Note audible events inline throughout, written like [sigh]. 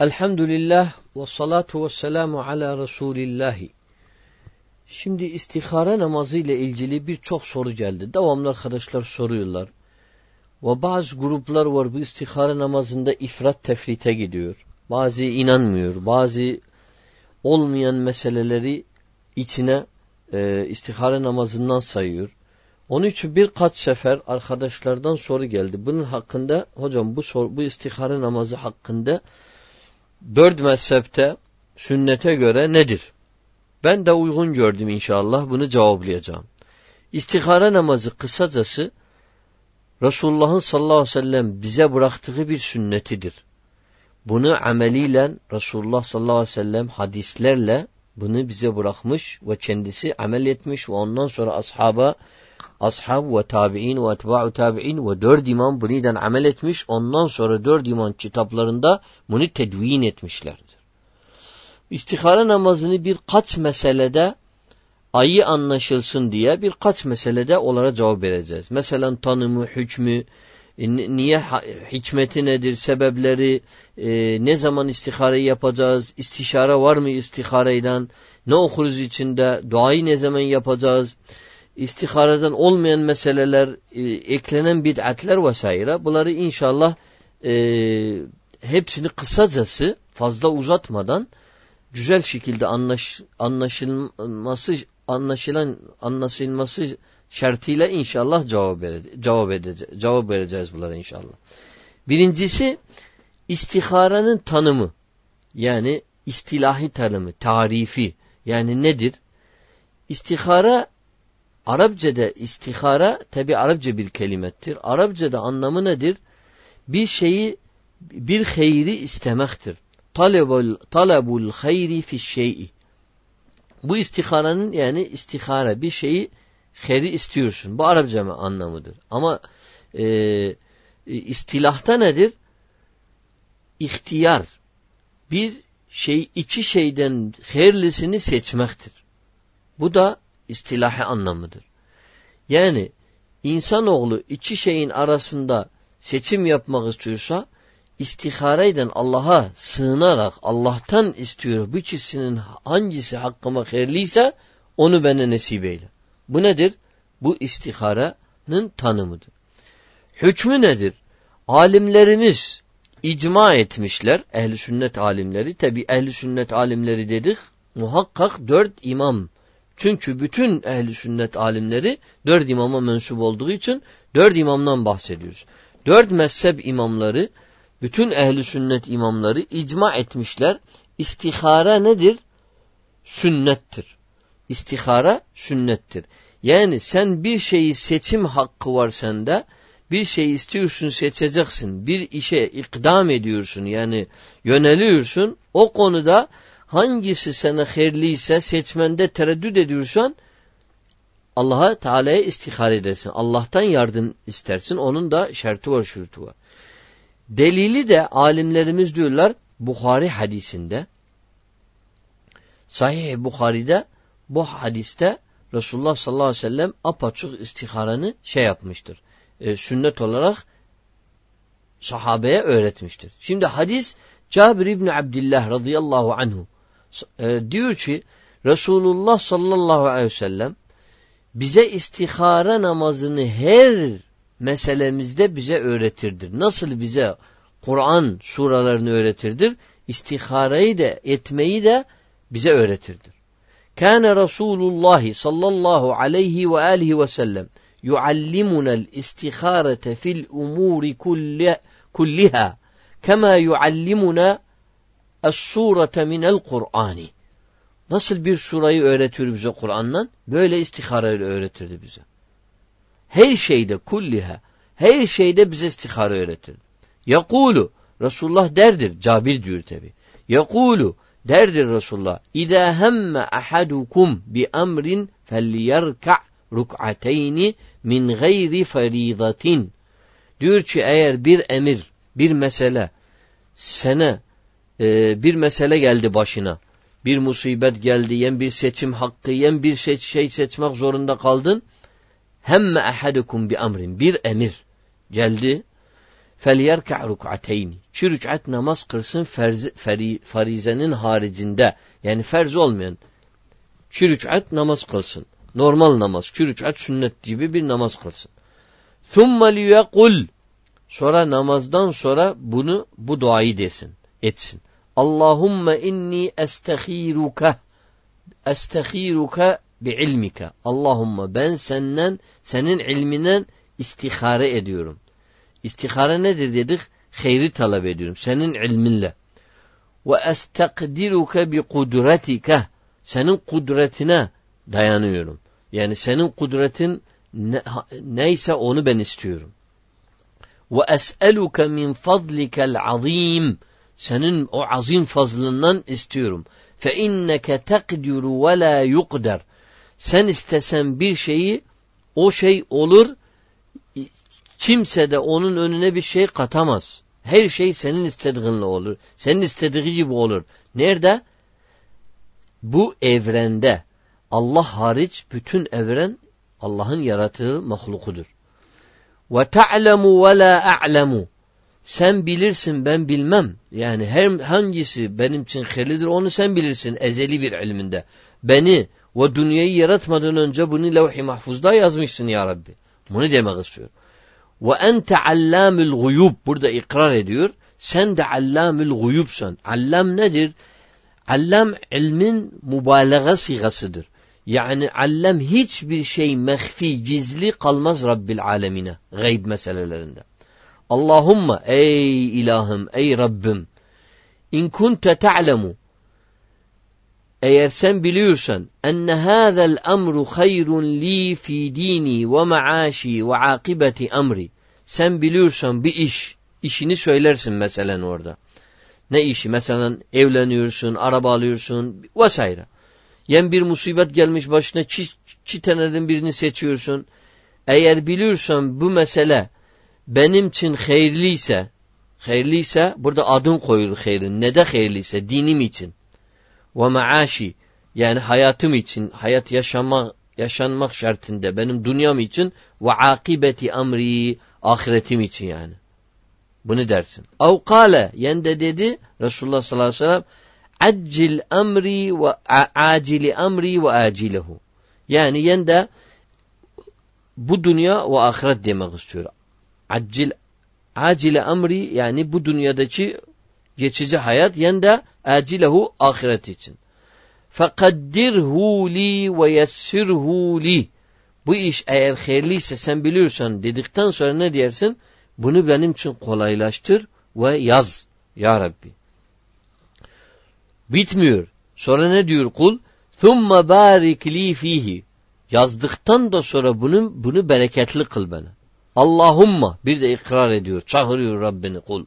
Elhamdülillah ve salatu ve selamu ala Resulillahi. Şimdi istihare namazı ile ilgili birçok soru geldi. Devamlı arkadaşlar soruyorlar. Ve bazı gruplar var bu istihare namazında ifrat tefrite gidiyor. Bazı inanmıyor. Bazı olmayan meseleleri içine e, istihare namazından sayıyor. Onun için birkaç sefer arkadaşlardan soru geldi. Bunun hakkında hocam bu soru, bu istihare namazı hakkında dört mezhepte sünnete göre nedir? Ben de uygun gördüm inşallah bunu cevaplayacağım. İstihare namazı kısacası Resulullah'ın sallallahu aleyhi ve sellem bize bıraktığı bir sünnetidir. Bunu ameliyle Resulullah sallallahu aleyhi ve sellem hadislerle bunu bize bırakmış ve kendisi amel etmiş ve ondan sonra ashaba ashab ve tabi'in ve etba'u tabi'in ve dört imam buniden amel etmiş. Ondan sonra dört imam kitaplarında bunu tedvin etmişlerdir. İstihare namazını birkaç meselede ayı anlaşılsın diye birkaç meselede onlara cevap vereceğiz. Mesela tanımı, hükmü, e, niye hikmeti nedir, sebepleri, e, ne zaman istihareyi yapacağız, istişare var mı istihareyden, ne okuruz içinde, duayı ne zaman yapacağız, istihareden olmayan meseleler, e, eklenen bid'atler vesaire. Bunları inşallah e, hepsini kısacası fazla uzatmadan güzel şekilde anlaş, anlaşılması anlaşılan anlaşılması şartıyla inşallah cevap vereceğiz, cevap edeceğiz, cevap vereceğiz bunlara inşallah. Birincisi istiharenin tanımı yani istilahi tanımı, tarifi yani nedir? İstihara Arapçada istihara tabi Arapça bir kelimettir. Arapçada anlamı nedir? Bir şeyi bir hayri istemektir. Talebul, talebul hayri fi şey'i. Bu istiharanın yani istihara bir şeyi hayri istiyorsun. Bu Arapça mı anlamıdır. Ama e, istilahta nedir? İhtiyar. Bir şey iki şeyden hayırlısını seçmektir. Bu da istilahi anlamıdır. Yani insanoğlu iki şeyin arasında seçim yapmak istiyorsa istihareyden Allah'a sığınarak Allah'tan istiyor bu ikisinin hangisi hakkıma hayırlıysa onu bana nasip eyle. Bu nedir? Bu istiharenin tanımıdır. Hükmü nedir? Alimlerimiz icma etmişler, ehli sünnet alimleri. Tabi ehli sünnet alimleri dedik, muhakkak dört imam çünkü bütün ehli sünnet alimleri dört imama mensup olduğu için dört imamdan bahsediyoruz. Dört mezhep imamları, bütün ehli sünnet imamları icma etmişler. İstihara nedir? Sünnettir. İstihara sünnettir. Yani sen bir şeyi seçim hakkı var sende, bir şey istiyorsun seçeceksin, bir işe ikdam ediyorsun yani yöneliyorsun, o konuda hangisi sana hayırlıysa seçmende tereddüt ediyorsan Allah'a Teala'ya istihar edersin. Allah'tan yardım istersin. Onun da şartı var, şurutu var. Delili de alimlerimiz diyorlar Bukhari hadisinde Sahih Bukhari'de bu hadiste Resulullah sallallahu aleyhi ve sellem apaçık istiharanı şey yapmıştır. E, sünnet olarak sahabeye öğretmiştir. Şimdi hadis Cabir İbni Abdillah radıyallahu anhu e, diyor ki Resulullah sallallahu aleyhi ve sellem bize istihare namazını her meselemizde bize öğretirdir. Nasıl bize Kur'an suralarını öğretirdir? İstihareyi de etmeyi de bize öğretirdir. Kâne Resulullah sallallahu aleyhi ve aleyhi ve sellem yuallimuna l-istiharete fil umuri kulliha kema yuallimuna Es-surete minel Kur'ani. Nasıl bir surayı öğretiyor bize Kur'an'dan? Böyle istihareyle öğretirdi bize. Her şeyde kulliha, her şeyde bize istihare öğretirdi. Yakulu, Resulullah derdir, Cabir diyor tabi. Yakulu, derdir Resulullah. İzâ hemme ahadukum bi emrin felyerka' ruk'ateyni min gayri feridatin. Diyor ki eğer bir emir, bir mesele sana e, bir mesele geldi başına. Bir musibet geldi, yen bir seçim hakkı, yen bir şey, şey seçmek zorunda kaldın. Hemme ehadukum bi amrin. Bir emir geldi. فَلْيَرْكَعْ رُكْعَتَيْنِ İki rük'at namaz kılsın ferzi, feri, farizenin haricinde. Yani ferz olmayan. İki rük'at namaz kılsın. Normal namaz. İki rük'at sünnet gibi bir namaz kılsın. ثُمَّ لِيَقُلْ Sonra namazdan sonra bunu bu duayı desin, etsin. Allahumme inni estehiruke estehiruke bi ilmike. Allahumma ben senden senin ilminen istihare ediyorum. İstihare nedir dedik? Hayri talep ediyorum. Senin ilminle. Ve estekdiruke bi kudretike. Senin kudretine dayanıyorum. Yani senin kudretin ne, neyse onu ben istiyorum. Ve es'eluke min fadlikel azim. Senin o azim fazlından istiyorum. Fe inneke tekdiru ve la yukder. Sen istesen bir şeyi o şey olur. Kimse de onun önüne bir şey katamaz. Her şey senin istediğinle olur. Senin istediği gibi olur. Nerede? Bu evrende. Allah hariç bütün evren Allah'ın yarattığı mahlukudur. Ve ta'lemu ve la a'lemu. Sen bilirsin ben bilmem. Yani her hangisi benim için hayırlıdır onu sen bilirsin ezeli bir ilminde. Beni ve dünyayı yaratmadan önce bunu levh-i mahfuzda yazmışsın ya Rabbi. Bunu demek istiyor. Ve ente allamül guyub. Burada ikrar ediyor. Sen de allamül guyubsan. Allam nedir? Allam ilmin mübalağa sigasıdır. Yani allem hiçbir şey mehfi, gizli kalmaz Rabbil alemine. Gayb meselelerinde. Allahumma ey ilahım, ey Rabbim. İn kunte ta'lemu. Eğer sen biliyorsan enne hâzel emru hayrun li fi dini ve maaşi ve akibeti emri. Sen biliyorsan bir iş, işini söylersin mesela orada. Ne işi? Mesela evleniyorsun, araba alıyorsun vesaire. Yen bir musibet gelmiş başına çi, çiteneden birini seçiyorsun. Eğer biliyorsan bu mesele benim için hayırlıysa, hayırlıysa burada adın koyulur hayırın. Ne de hayırlıysa dinim için. Ve maaşi yani hayatım için, hayat yaşamak, yaşanmak şartında benim dünyam için ve akibeti emri ahiretim için yani. Bunu dersin. Av kâle yende dedi Resulullah sallallahu aleyhi ve sellem Accil emri ve acili emri ve acilehu. Yani yende bu dünya ve ahiret demek istiyor. Accil acile emri yani bu dünyadaki geçici hayat yende acilehu ahiret için. Fekaddirhu li ve yessirhu li. Bu iş eğer hayırlıysa sen biliyorsan dedikten sonra ne dersin? Bunu benim için kolaylaştır ve yaz ya Rabbi. Bitmiyor. Sonra ne diyor kul? ثُمَّ بَارِكْ لِي ف۪يهِ Yazdıktan da sonra bunu, bunu bereketli kıl bana. Allahumma bir de ikrar ediyor, çağırıyor Rabbini kul.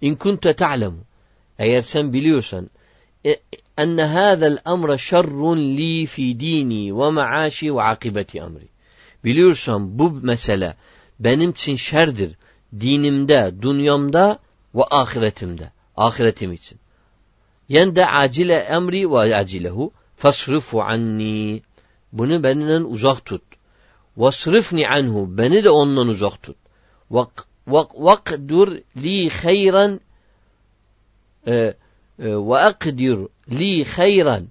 İn kunte ta'lemu. Eğer sen biliyorsan e, enne hâzel emre şerrun li fi dini ve maaşi ve akibeti emri. Biliyorsan bu mesele benim için şerdir. Dinimde, dünyamda ve ahiretimde. Ahiretim için. Yen de acile emri ve acilehu fasrifu anni. Bunu benden uzak tut. Vasrifni anhu. Beni de ondan uzak tut. Vakdur li hayran e, e, akdir li hayran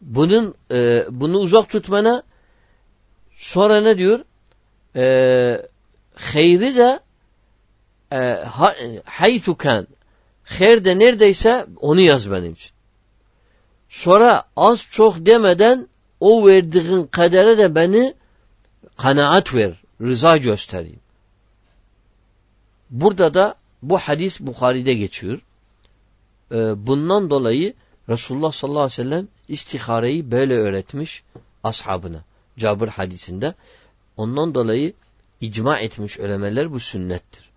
bunun e, bunu uzak tutmana sonra ne diyor? E, hayri de e, ha, haythu kan Her de neredeyse onu yaz benim için. Sonra az çok demeden o verdiğin kadere de beni kanaat ver, rıza göstereyim. Burada da bu hadis Bukhari'de geçiyor. Ee, bundan dolayı Resulullah sallallahu aleyhi ve sellem istihareyi böyle öğretmiş ashabına. Cabir hadisinde. Ondan dolayı icma etmiş ölemeler bu sünnettir.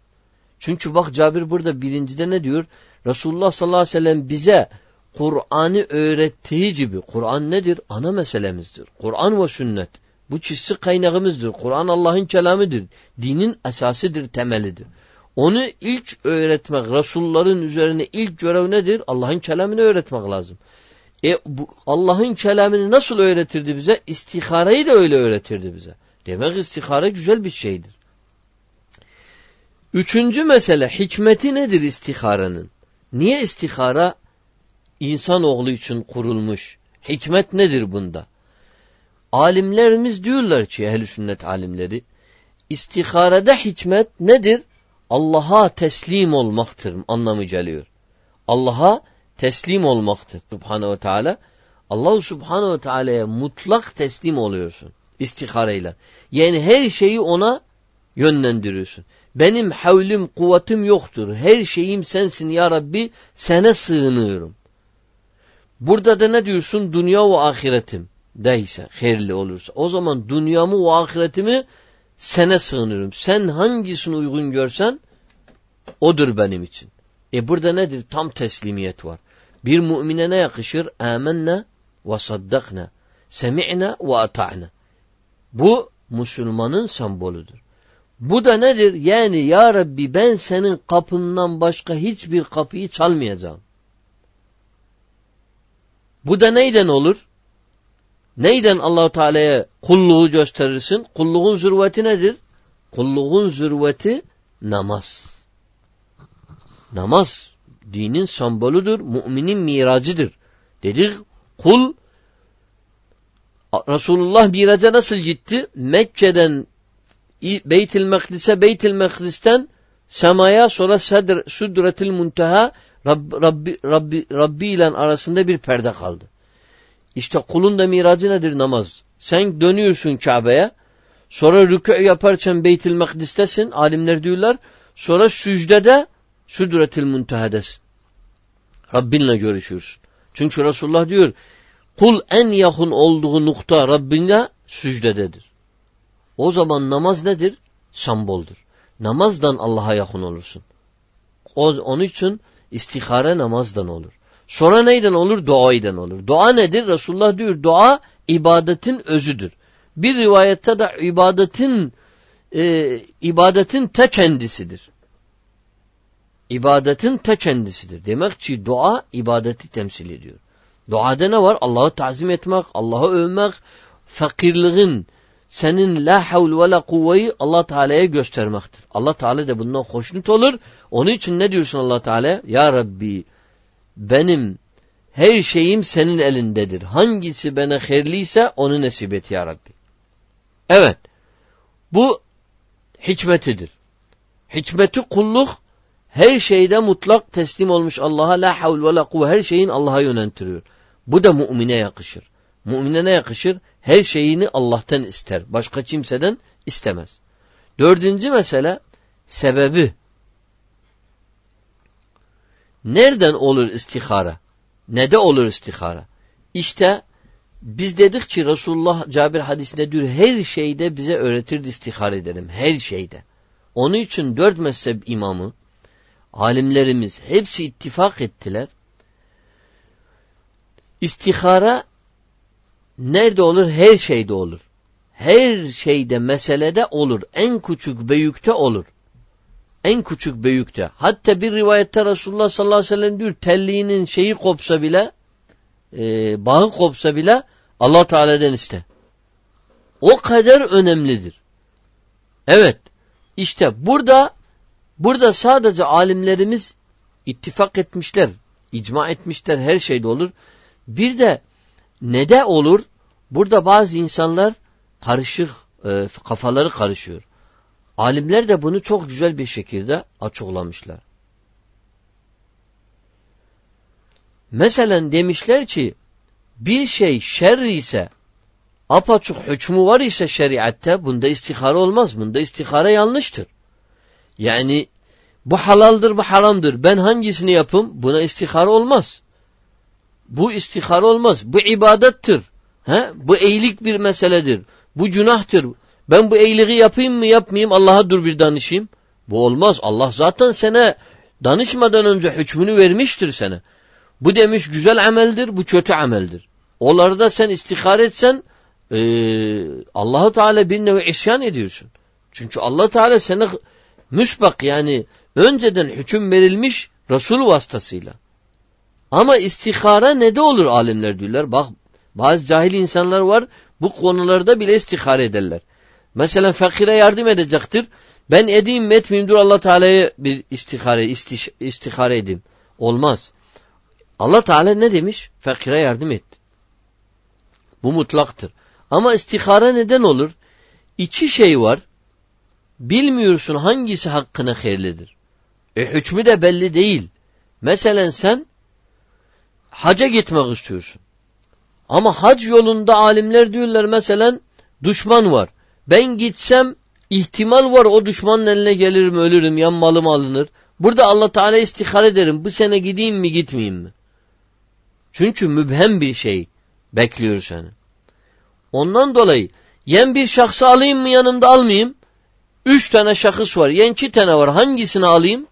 Çünkü bak Cabir burada birincide ne diyor? Resulullah sallallahu aleyhi ve sellem bize Kur'an'ı öğrettiği gibi Kur'an nedir? Ana meselemizdir. Kur'an ve sünnet. Bu çizgi kaynağımızdır. Kur'an Allah'ın kelamıdır. Dinin esasıdır, temelidir. Onu ilk öğretmek, Resulların üzerine ilk görev nedir? Allah'ın kelamını öğretmek lazım. E Allah'ın kelamını nasıl öğretirdi bize? İstihareyi de öyle öğretirdi bize. Demek istihare güzel bir şeydir. Üçüncü mesele hikmeti nedir istiharenin? Niye istihara insanoğlu için kurulmuş? Hikmet nedir bunda? Alimlerimiz diyorlar ki ehl sünnet alimleri istiharede hikmet nedir? Allah'a teslim olmaktır anlamı geliyor. Allah'a teslim olmaktır Subhanahu ve Teala. Allah Subhanahu ve Teala'ya mutlak teslim oluyorsun istihareyle. Yani her şeyi ona yönlendiriyorsun. Benim havlim, kuvvetim yoktur. Her şeyim sensin ya Rabbi. Sana sığınıyorum. Burada da ne diyorsun? Dünya ve ahiretim değilse, hayırlı olursa. O zaman dünyamı ve ahiretimi sana sığınıyorum. Sen hangisini uygun görsen odur benim için. E burada nedir? Tam teslimiyet var. Bir mümine ne yakışır? Âmenne ve saddakna. Semi'na ve ata'na. Bu Müslümanın sembolüdür. Bu da nedir? Yani ya Rabbi ben senin kapından başka hiçbir kapıyı çalmayacağım. Bu da neyden olur? Neyden Allahu Teala'ya kulluğu gösterirsin? Kulluğun zürveti nedir? Kulluğun zürveti namaz. Namaz dinin sembolüdür, müminin miracıdır. Dedik kul Resulullah miraca nasıl gitti? Mekke'den Beytil Mekdis'e Beytil Mekdis'ten semaya sonra Sedr, Südretil Munteha Rabbi, Rabbi, Rabbi, Rabbi ile arasında bir perde kaldı. İşte kulun da miracı nedir? Namaz. Sen dönüyorsun Kabe'ye. Sonra rükû yaparken Beytil Mekdis'tesin. Alimler diyorlar. Sonra sücdede Südretil Munteha'desin. Rabbinle görüşürsün. Çünkü Resulullah diyor kul en yakın olduğu nokta Rabbine sücdededir. O zaman namaz nedir? Semboldur. Namazdan Allah'a yakın olursun. O, onun için istihare namazdan olur. Sonra neyden olur? Duayden olur. Dua nedir? Resulullah diyor dua ibadetin özüdür. Bir rivayette de ibadetin e, ibadetin te kendisidir. İbadetin te kendisidir. Demek ki dua ibadeti temsil ediyor. Duada ne var? Allah'ı tazim etmek, Allah'ı övmek, fakirliğin, senin la havl ve la kuvveyi Allah Teala'ya göstermektir. Allah Teala da bundan hoşnut olur. Onun için ne diyorsun Allah Teala? Ya Rabbi benim her şeyim senin elindedir. Hangisi bana hayırlıysa onu nasip et ya Rabbi. Evet. Bu hikmetidir. Hikmeti kulluk her şeyde mutlak teslim olmuş Allah'a la havl ve la kuvve her şeyin Allah'a yöneltiriyor. Bu da mümine yakışır. Mümine ne yakışır? Her şeyini Allah'tan ister. Başka kimseden istemez. Dördüncü mesele sebebi. Nereden olur istihara? Ne de olur istihara? İşte biz dedik ki Resulullah Cabir hadisinde diyor her şeyde bize öğretirdi istihara edelim. Her şeyde. Onun için dört mezhep imamı alimlerimiz hepsi ittifak ettiler. İstihara nerede olur? Her şeyde olur. Her şeyde meselede olur. En küçük büyükte olur. En küçük büyükte. Hatta bir rivayette Resulullah sallallahu aleyhi ve sellem diyor telliğinin şeyi kopsa bile e, bağı kopsa bile Allah Teala'dan iste. O kadar önemlidir. Evet. İşte burada burada sadece alimlerimiz ittifak etmişler. icma etmişler. Her şeyde olur. Bir de ne de olur? Burada bazı insanlar karışık, e, kafaları karışıyor. Alimler de bunu çok güzel bir şekilde açıklamışlar. Mesela demişler ki bir şey şer ise apaçık hükmü var ise şeriatte bunda istihare olmaz. Bunda istihare yanlıştır. Yani bu halaldır bu haramdır. Ben hangisini yapım? Buna istihare olmaz. Bu istihare olmaz. Bu ibadettir. He? Bu iyilik bir meseledir. Bu günahtır. Ben bu iyiliği yapayım mı yapmayayım Allah'a dur bir danışayım. Bu olmaz. Allah zaten sana danışmadan önce hükmünü vermiştir sana. Bu demiş güzel ameldir, bu kötü ameldir. Onlarda sen istihare etsen e, Allahu Teala bir nevi isyan ediyorsun. Çünkü Allah Teala sana müsbak yani önceden hüküm verilmiş Resul vasıtasıyla. Ama istihara ne de olur alimler diyorlar. Bak bazı cahil insanlar var bu konularda bile istihare ederler. Mesela fakire yardım edecektir. Ben edeyim mi etmeyeyim dur Allah Teala'ya bir istihare, istiş, istihare edeyim. Olmaz. Allah Teala ne demiş? Fakire yardım et. Bu mutlaktır. Ama istihare neden olur? İki şey var. Bilmiyorsun hangisi hakkına hayırlıdır. E hükmü de belli değil. Mesela sen haca gitmek istiyorsun. Ama hac yolunda alimler diyorlar mesela düşman var. Ben gitsem ihtimal var o düşmanın eline gelirim ölürüm yan malım alınır. Burada Allah Teala istihar ederim bu sene gideyim mi gitmeyeyim mi? Çünkü mübhem bir şey bekliyor seni. Ondan dolayı yen bir şahsı alayım mı yanımda almayayım? Üç tane şahıs var. Yen iki tane var. Hangisini alayım?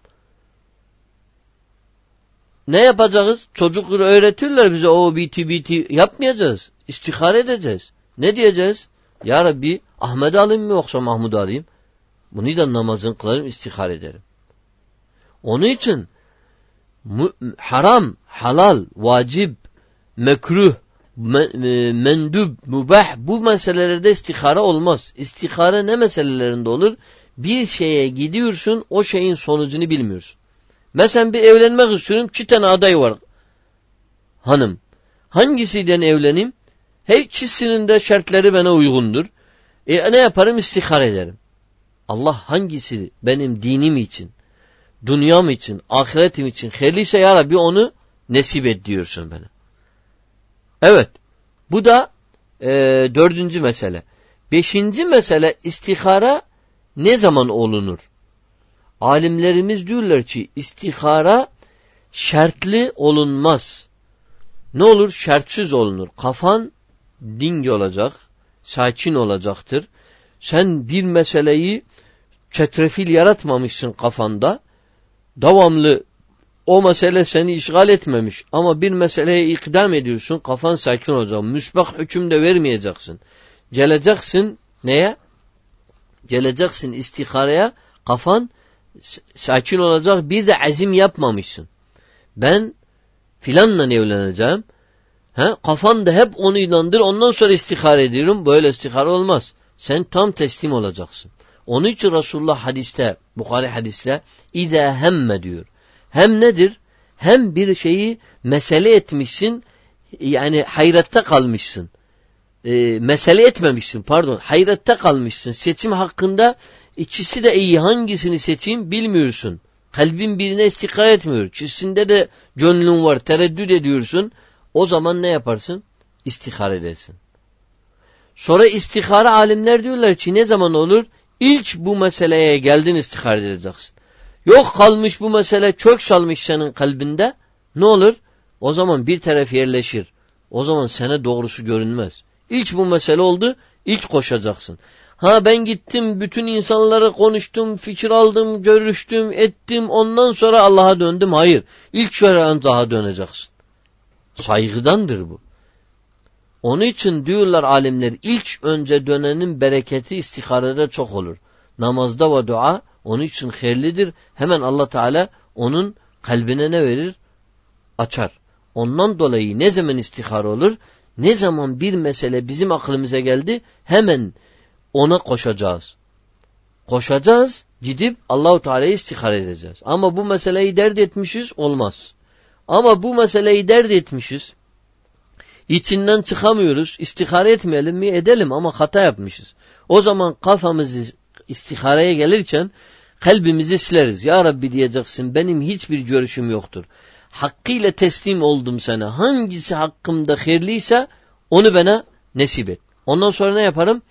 Ne yapacağız? Çocukları öğretirler bize o biti biti yapmayacağız. İstihare edeceğiz. Ne diyeceğiz? Ya Rabbi Ahmet'i alayım mı yoksa Mahmud'u alayım? Bunu da namazın kılarım, istihare ederim. Onun için haram, halal, vacip, mekruh, e, mendub, mubah bu meselelerde istihare olmaz. İstihare ne meselelerinde olur? Bir şeye gidiyorsun o şeyin sonucunu bilmiyorsun. Mesela bir evlenmek istiyorum. İki tane aday var. Hanım. Hangisiyle evleneyim? Her ikisinin de şartları bana uygundur. E ne yaparım? İstihar ederim. Allah hangisi benim dinim için, dünyam için, ahiretim için hayırlıysa ya Rabbi onu nesip et diyorsun bana. Evet. Bu da e, dördüncü mesele. Beşinci mesele istihara ne zaman olunur? Alimlerimiz diyorlar ki istihara şartlı olunmaz. Ne olur? Şartsız olunur. Kafan ding olacak, sakin olacaktır. Sen bir meseleyi çetrefil yaratmamışsın kafanda. Devamlı o mesele seni işgal etmemiş ama bir meseleye ikdam ediyorsun kafan sakin olacak. Müsbak hüküm de vermeyeceksin. Geleceksin neye? Geleceksin istihareye kafan sakin olacak bir de azim yapmamışsın. Ben filanla evleneceğim. He? Kafan da hep onu inandır ondan sonra istihar ediyorum. Böyle istihar olmaz. Sen tam teslim olacaksın. Onun için Resulullah hadiste, Bukhari hadiste İde hemme diyor. Hem nedir? Hem bir şeyi mesele etmişsin, yani hayratta kalmışsın. E, mesele etmemişsin pardon, hayratta kalmışsın. Seçim hakkında ikisi de iyi hangisini seçeyim bilmiyorsun. Kalbin birine istikrar etmiyor. İkisinde de gönlün var, tereddüt ediyorsun. O zaman ne yaparsın? İstihar edersin. Sonra istihara alimler diyorlar ki ne zaman olur? İlk bu meseleye geldin istihar edeceksin. Yok kalmış bu mesele çok salmış senin kalbinde. Ne olur? O zaman bir taraf yerleşir. O zaman sana doğrusu görünmez. İlk bu mesele oldu. ilk koşacaksın. Ha ben gittim bütün insanlara konuştum, fikir aldım, görüştüm, ettim. Ondan sonra Allah'a döndüm. Hayır. İlk şöyle Allah'a döneceksin. Saygıdandır bu. Onun için diyorlar alimler ilk önce dönenin bereketi istiharede çok olur. Namazda ve dua onun için hayırlidir. Hemen Allah Teala onun kalbine ne verir? Açar. Ondan dolayı ne zaman istihar olur? Ne zaman bir mesele bizim aklımıza geldi hemen ona koşacağız. Koşacağız, gidip Allahu Teala'yı istihar edeceğiz. Ama bu meseleyi dert etmişiz olmaz. Ama bu meseleyi dert etmişiz. İçinden çıkamıyoruz. İstihare etmeyelim mi? Edelim ama hata yapmışız. O zaman kafamızı istihareye gelirken kalbimizi sileriz. Ya Rabbi diyeceksin benim hiçbir görüşüm yoktur. Hakkıyla teslim oldum sana. Hangisi hakkımda hayırlıysa onu bana nesip et. Ondan sonra ne yaparım?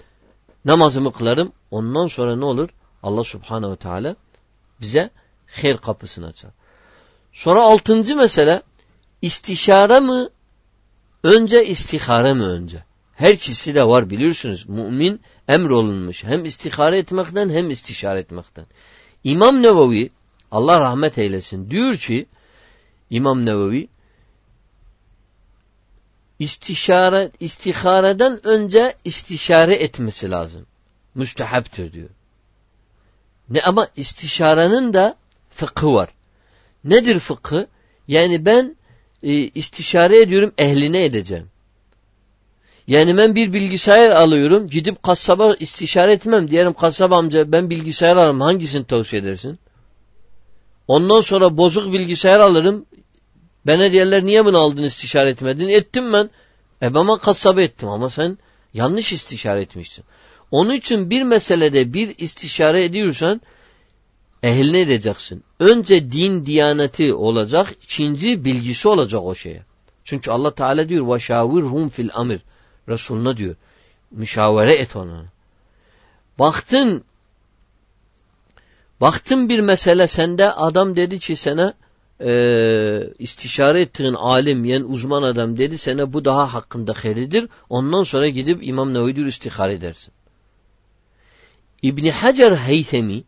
Namazımı kılarım. Ondan sonra ne olur? Allah subhanehu ve teala bize hayır kapısını açar. Sonra altıncı mesele istişare mi önce istihare mi önce? Her ikisi de var biliyorsunuz. Mümin emrolunmuş. Hem istihare etmekten hem istişare etmekten. İmam Nevevi Allah rahmet eylesin diyor ki İmam Nevevi istişare, istihareden önce istişare etmesi lazım. Müstehaptır diyor. Ne ama istişarenin de fıkhı var. Nedir fıkhı? Yani ben e, istişare ediyorum ehline edeceğim. Yani ben bir bilgisayar alıyorum. Gidip kasaba istişare etmem. Diyelim kasaba amca ben bilgisayar alırım. Hangisini tavsiye edersin? Ondan sonra bozuk bilgisayar alırım. Bana diyorlar niye bunu aldın istişare etmedin? Ettim ben. E ben kasaba ettim ama sen yanlış istişare etmişsin. Onun için bir meselede bir istişare ediyorsan ehline edeceksin. Önce din diyaneti olacak, ikinci bilgisi olacak o şeye. Çünkü Allah Teala diyor وَشَاوِرْهُمْ fil amir. Resuluna diyor. Müşavere et ona. Baktın baktın bir mesele sende adam dedi ki sana e, istişare ettiğin alim yani uzman adam dedi sana bu daha hakkında hayridir. Ondan sonra gidip İmam Nevevi'dir istihar edersin. İbni Hacer Heytemi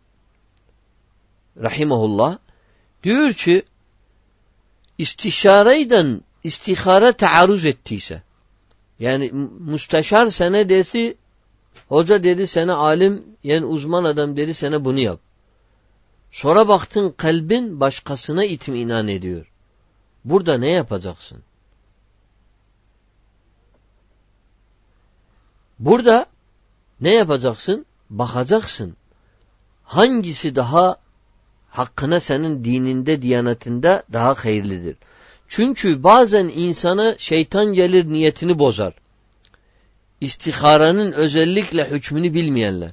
rahimahullah diyor ki istişareyden istihara taarruz ettiyse yani müsteşar sana desi hoca dedi sana alim yani uzman adam dedi sana bunu yap. Sonra baktın kalbin başkasına itminan ediyor. Burada ne yapacaksın? Burada ne yapacaksın? Bakacaksın. Hangisi daha hakkına senin dininde, diyanetinde daha hayırlıdır? Çünkü bazen insana şeytan gelir niyetini bozar. İstiharanın özellikle hükmünü bilmeyenler.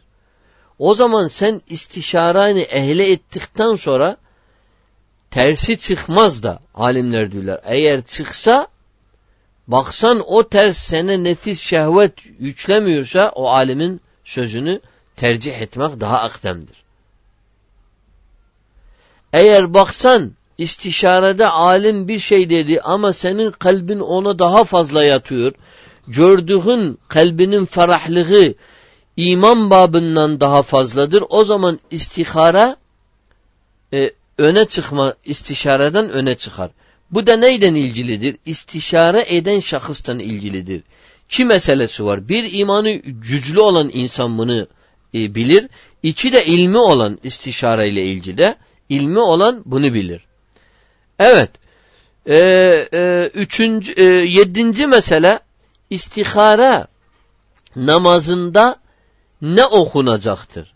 O zaman sen istişaranı ehle ettikten sonra tersi çıkmaz da alimler diyorlar. Eğer çıksa baksan o ters sana nefis şehvet yüklemiyorsa o alimin sözünü tercih etmek daha akdemdir. Eğer baksan istişarede alim bir şey dedi ama senin kalbin ona daha fazla yatıyor. Gördüğün kalbinin ferahlığı iman babından daha fazladır. O zaman istihara e, öne çıkma istişareden öne çıkar. Bu da neyden ilgilidir? İstişare eden şahıstan ilgilidir. Ki meselesi var. Bir imanı güçlü olan insan bunu e, bilir. İki de ilmi olan istişare ile ilgili. İlmi olan bunu bilir. Evet. Ee, e, üçüncü, e, yedinci mesele istihara namazında ne okunacaktır?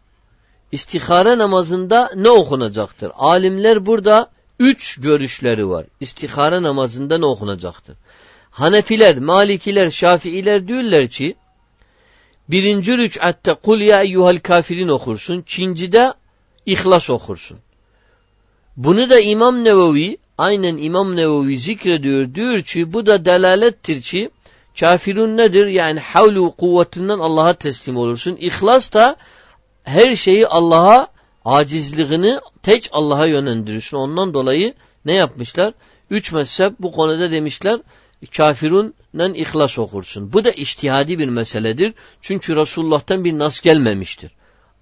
İstihara namazında ne okunacaktır? Alimler burada üç görüşleri var. İstihara namazında ne okunacaktır? Hanefiler, Malikiler, Şafiiler diyorlar ki birinci rük'atte kul ya eyyuhel kafirin okursun. İkincide İhlas okursun. Bunu da İmam Nevevi aynen İmam Nevevi zikrediyor. Diyor ki bu da delalettir ki kafirun nedir? Yani havlu kuvvetinden Allah'a teslim olursun. İhlas da her şeyi Allah'a acizliğini tek Allah'a yönlendirirsin. Ondan dolayı ne yapmışlar? Üç mezhep bu konuda demişler kafirunla ihlas okursun. Bu da iştihadi bir meseledir. Çünkü Resulullah'tan bir nas gelmemiştir.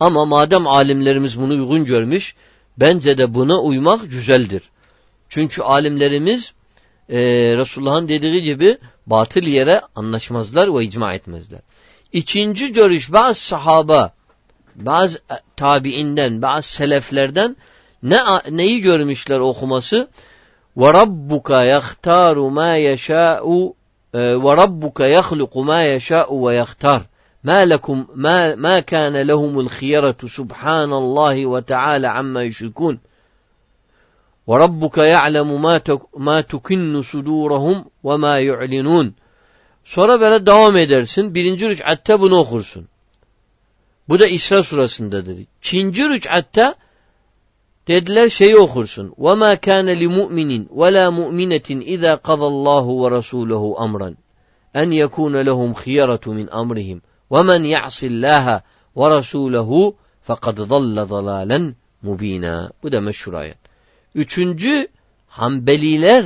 Ama madem alimlerimiz bunu uygun görmüş, Bence de buna uymak güzeldir. Çünkü alimlerimiz e, Resulullah'ın dediği gibi batıl yere anlaşmazlar ve icma etmezler. İkinci görüş bazı sahaba, bazı tabiinden, bazı seleflerden ne neyi görmüşler okuması? Ve rabbuka yahtaru ma yeşâ'u ve rabbuka yahluku ma yeşâ'u ve yahtar. ما لكم ما ما كان لهم الخيرة سبحان الله وتعالى عما يشركون وَرَبُّكَ يَعْلَمُ مَا تُكِنُّ صُدُورَهُمْ وَمَا يُعْلِنُونَ Sonra böyle devam edersin. Birinci rük'atte bunu okursun. Bu da İsra surasındadır. İkinci rük'atte dediler şeyi okursun. وَمَا كَانَ لِمُؤْمِنٍ وَلَا مُؤْمِنَةٍ اِذَا قَضَى اللّٰهُ وَرَسُولَهُ أَمْرًا اَنْ يَكُونَ لَهُمْ خِيَرَةُ مِنْ أَمْرِهِمْ وَمَنْ يَعْصِ اللّٰهَ وَرَسُولَهُ فَقَدْ ضَلَّ ضَلَالًا مُب۪ينًا Bu da meşhur ayet. Üçüncü Hanbeliler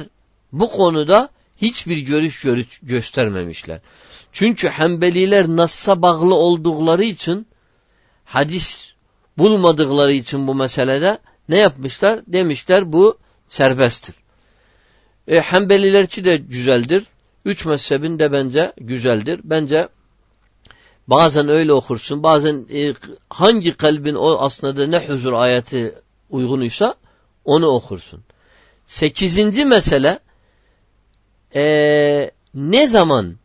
bu konuda hiçbir görüş, görüş göstermemişler. Çünkü Hanbeliler Nas'a bağlı oldukları için hadis bulmadıkları için bu meselede ne yapmışlar? Demişler bu serbesttir. E, Hanbelilerçi de güzeldir. Üç mezhebin de bence güzeldir. Bence bazen öyle okursun. Bazen e, hangi kalbin o aslında ne huzur ayeti uygunuysa onu okursun. Sekizinci mesele ee, ne zaman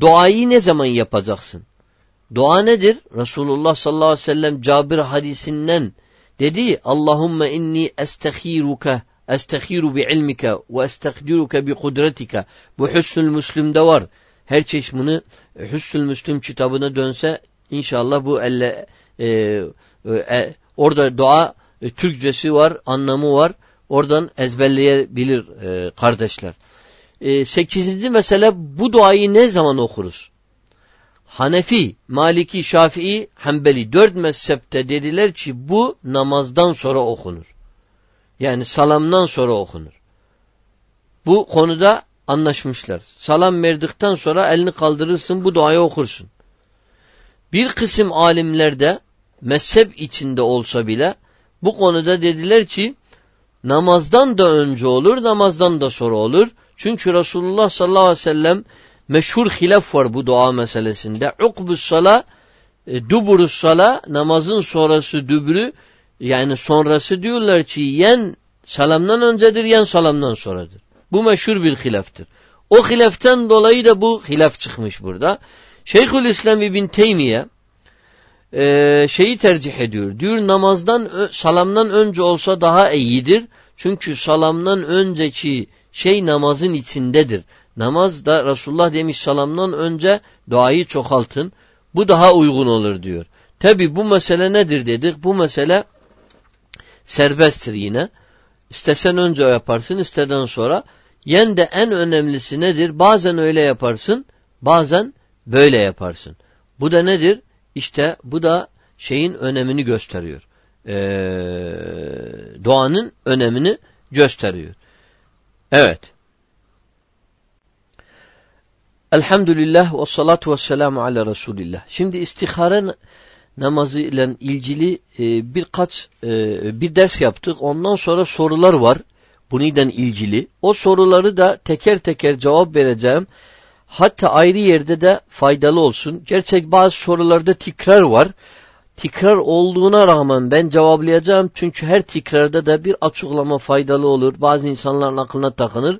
duayı ne zaman yapacaksın? Dua nedir? Resulullah sallallahu aleyhi ve sellem Cabir hadisinden dedi Allahümme inni estehiruka estehiru bi ilmike ve estekdiruke bi kudretike bu Hüsnül Müslüm'de var. Her çeşmini Hüsnül Müslüm kitabına dönse inşallah bu elle e, e, orada dua e, Türkçesi var, anlamı var. Oradan ezberleyebilir e, kardeşler. E, sekizinci mesele bu duayı ne zaman okuruz? Hanefi, Maliki, Şafii, Hanbeli dört mezhepte dediler ki bu namazdan sonra okunur. Yani salamdan sonra okunur. Bu konuda anlaşmışlar. Salam verdikten sonra elini kaldırırsın bu duayı okursun. Bir kısım alimlerde mezhep içinde olsa bile bu konuda dediler ki namazdan da önce olur, namazdan da sonra olur. Çünkü Resulullah sallallahu aleyhi ve sellem meşhur hilaf var bu dua meselesinde. Ukbus sala, e, duburus sala, namazın sonrası dübrü, yani sonrası diyorlar ki yen salamdan öncedir, yen salamdan sonradır. Bu meşhur bir hilaftır. O hilaften dolayı da bu hilaf çıkmış burada. Şeyhül İslam İbn Teymiye e, şeyi tercih ediyor. Diyor namazdan, salamdan önce olsa daha iyidir. Çünkü salamdan önceki şey namazın içindedir. Namaz da Resulullah demiş salamdan önce duayı çoğaltın. Bu daha uygun olur diyor. Tabi bu mesele nedir dedik. Bu mesele serbesttir yine. İstesen önce yaparsın, isteden sonra. Yen de en önemlisi nedir? Bazen öyle yaparsın, bazen böyle yaparsın. Bu da nedir? İşte bu da şeyin önemini gösteriyor. Ee, doğanın önemini gösteriyor. Evet. Elhamdülillah ve salatu ve selamu ala Resulillah. Şimdi istihare namazı ile ilgili e, birkaç e, bir ders yaptık. Ondan sonra sorular var. Buniden ilgili. O soruları da teker teker cevap vereceğim. Hatta ayrı yerde de faydalı olsun. Gerçek bazı sorularda tekrar var. Tekrar olduğuna rağmen ben cevaplayacağım. Çünkü her tekrarda da bir açıklama faydalı olur. Bazı insanların aklına takınır.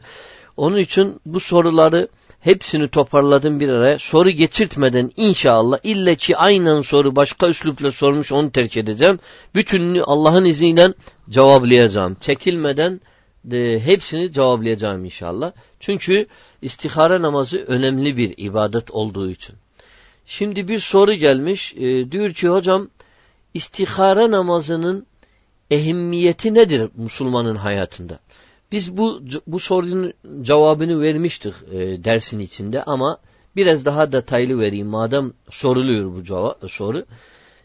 Onun için bu soruları hepsini toparladım bir araya. Soru geçirtmeden inşallah ille ki aynen soru başka üslupla sormuş onu terk edeceğim. Bütününü Allah'ın izniyle cevaplayacağım. Çekilmeden de hepsini cevaplayacağım inşallah. Çünkü istihare namazı önemli bir ibadet olduğu için. Şimdi bir soru gelmiş. E, diyor ki hocam istihare namazının ehemmiyeti nedir Müslümanın hayatında? Biz bu bu sorunun cevabını vermiştik e, dersin içinde ama biraz daha detaylı vereyim madem soruluyor bu cevap, soru.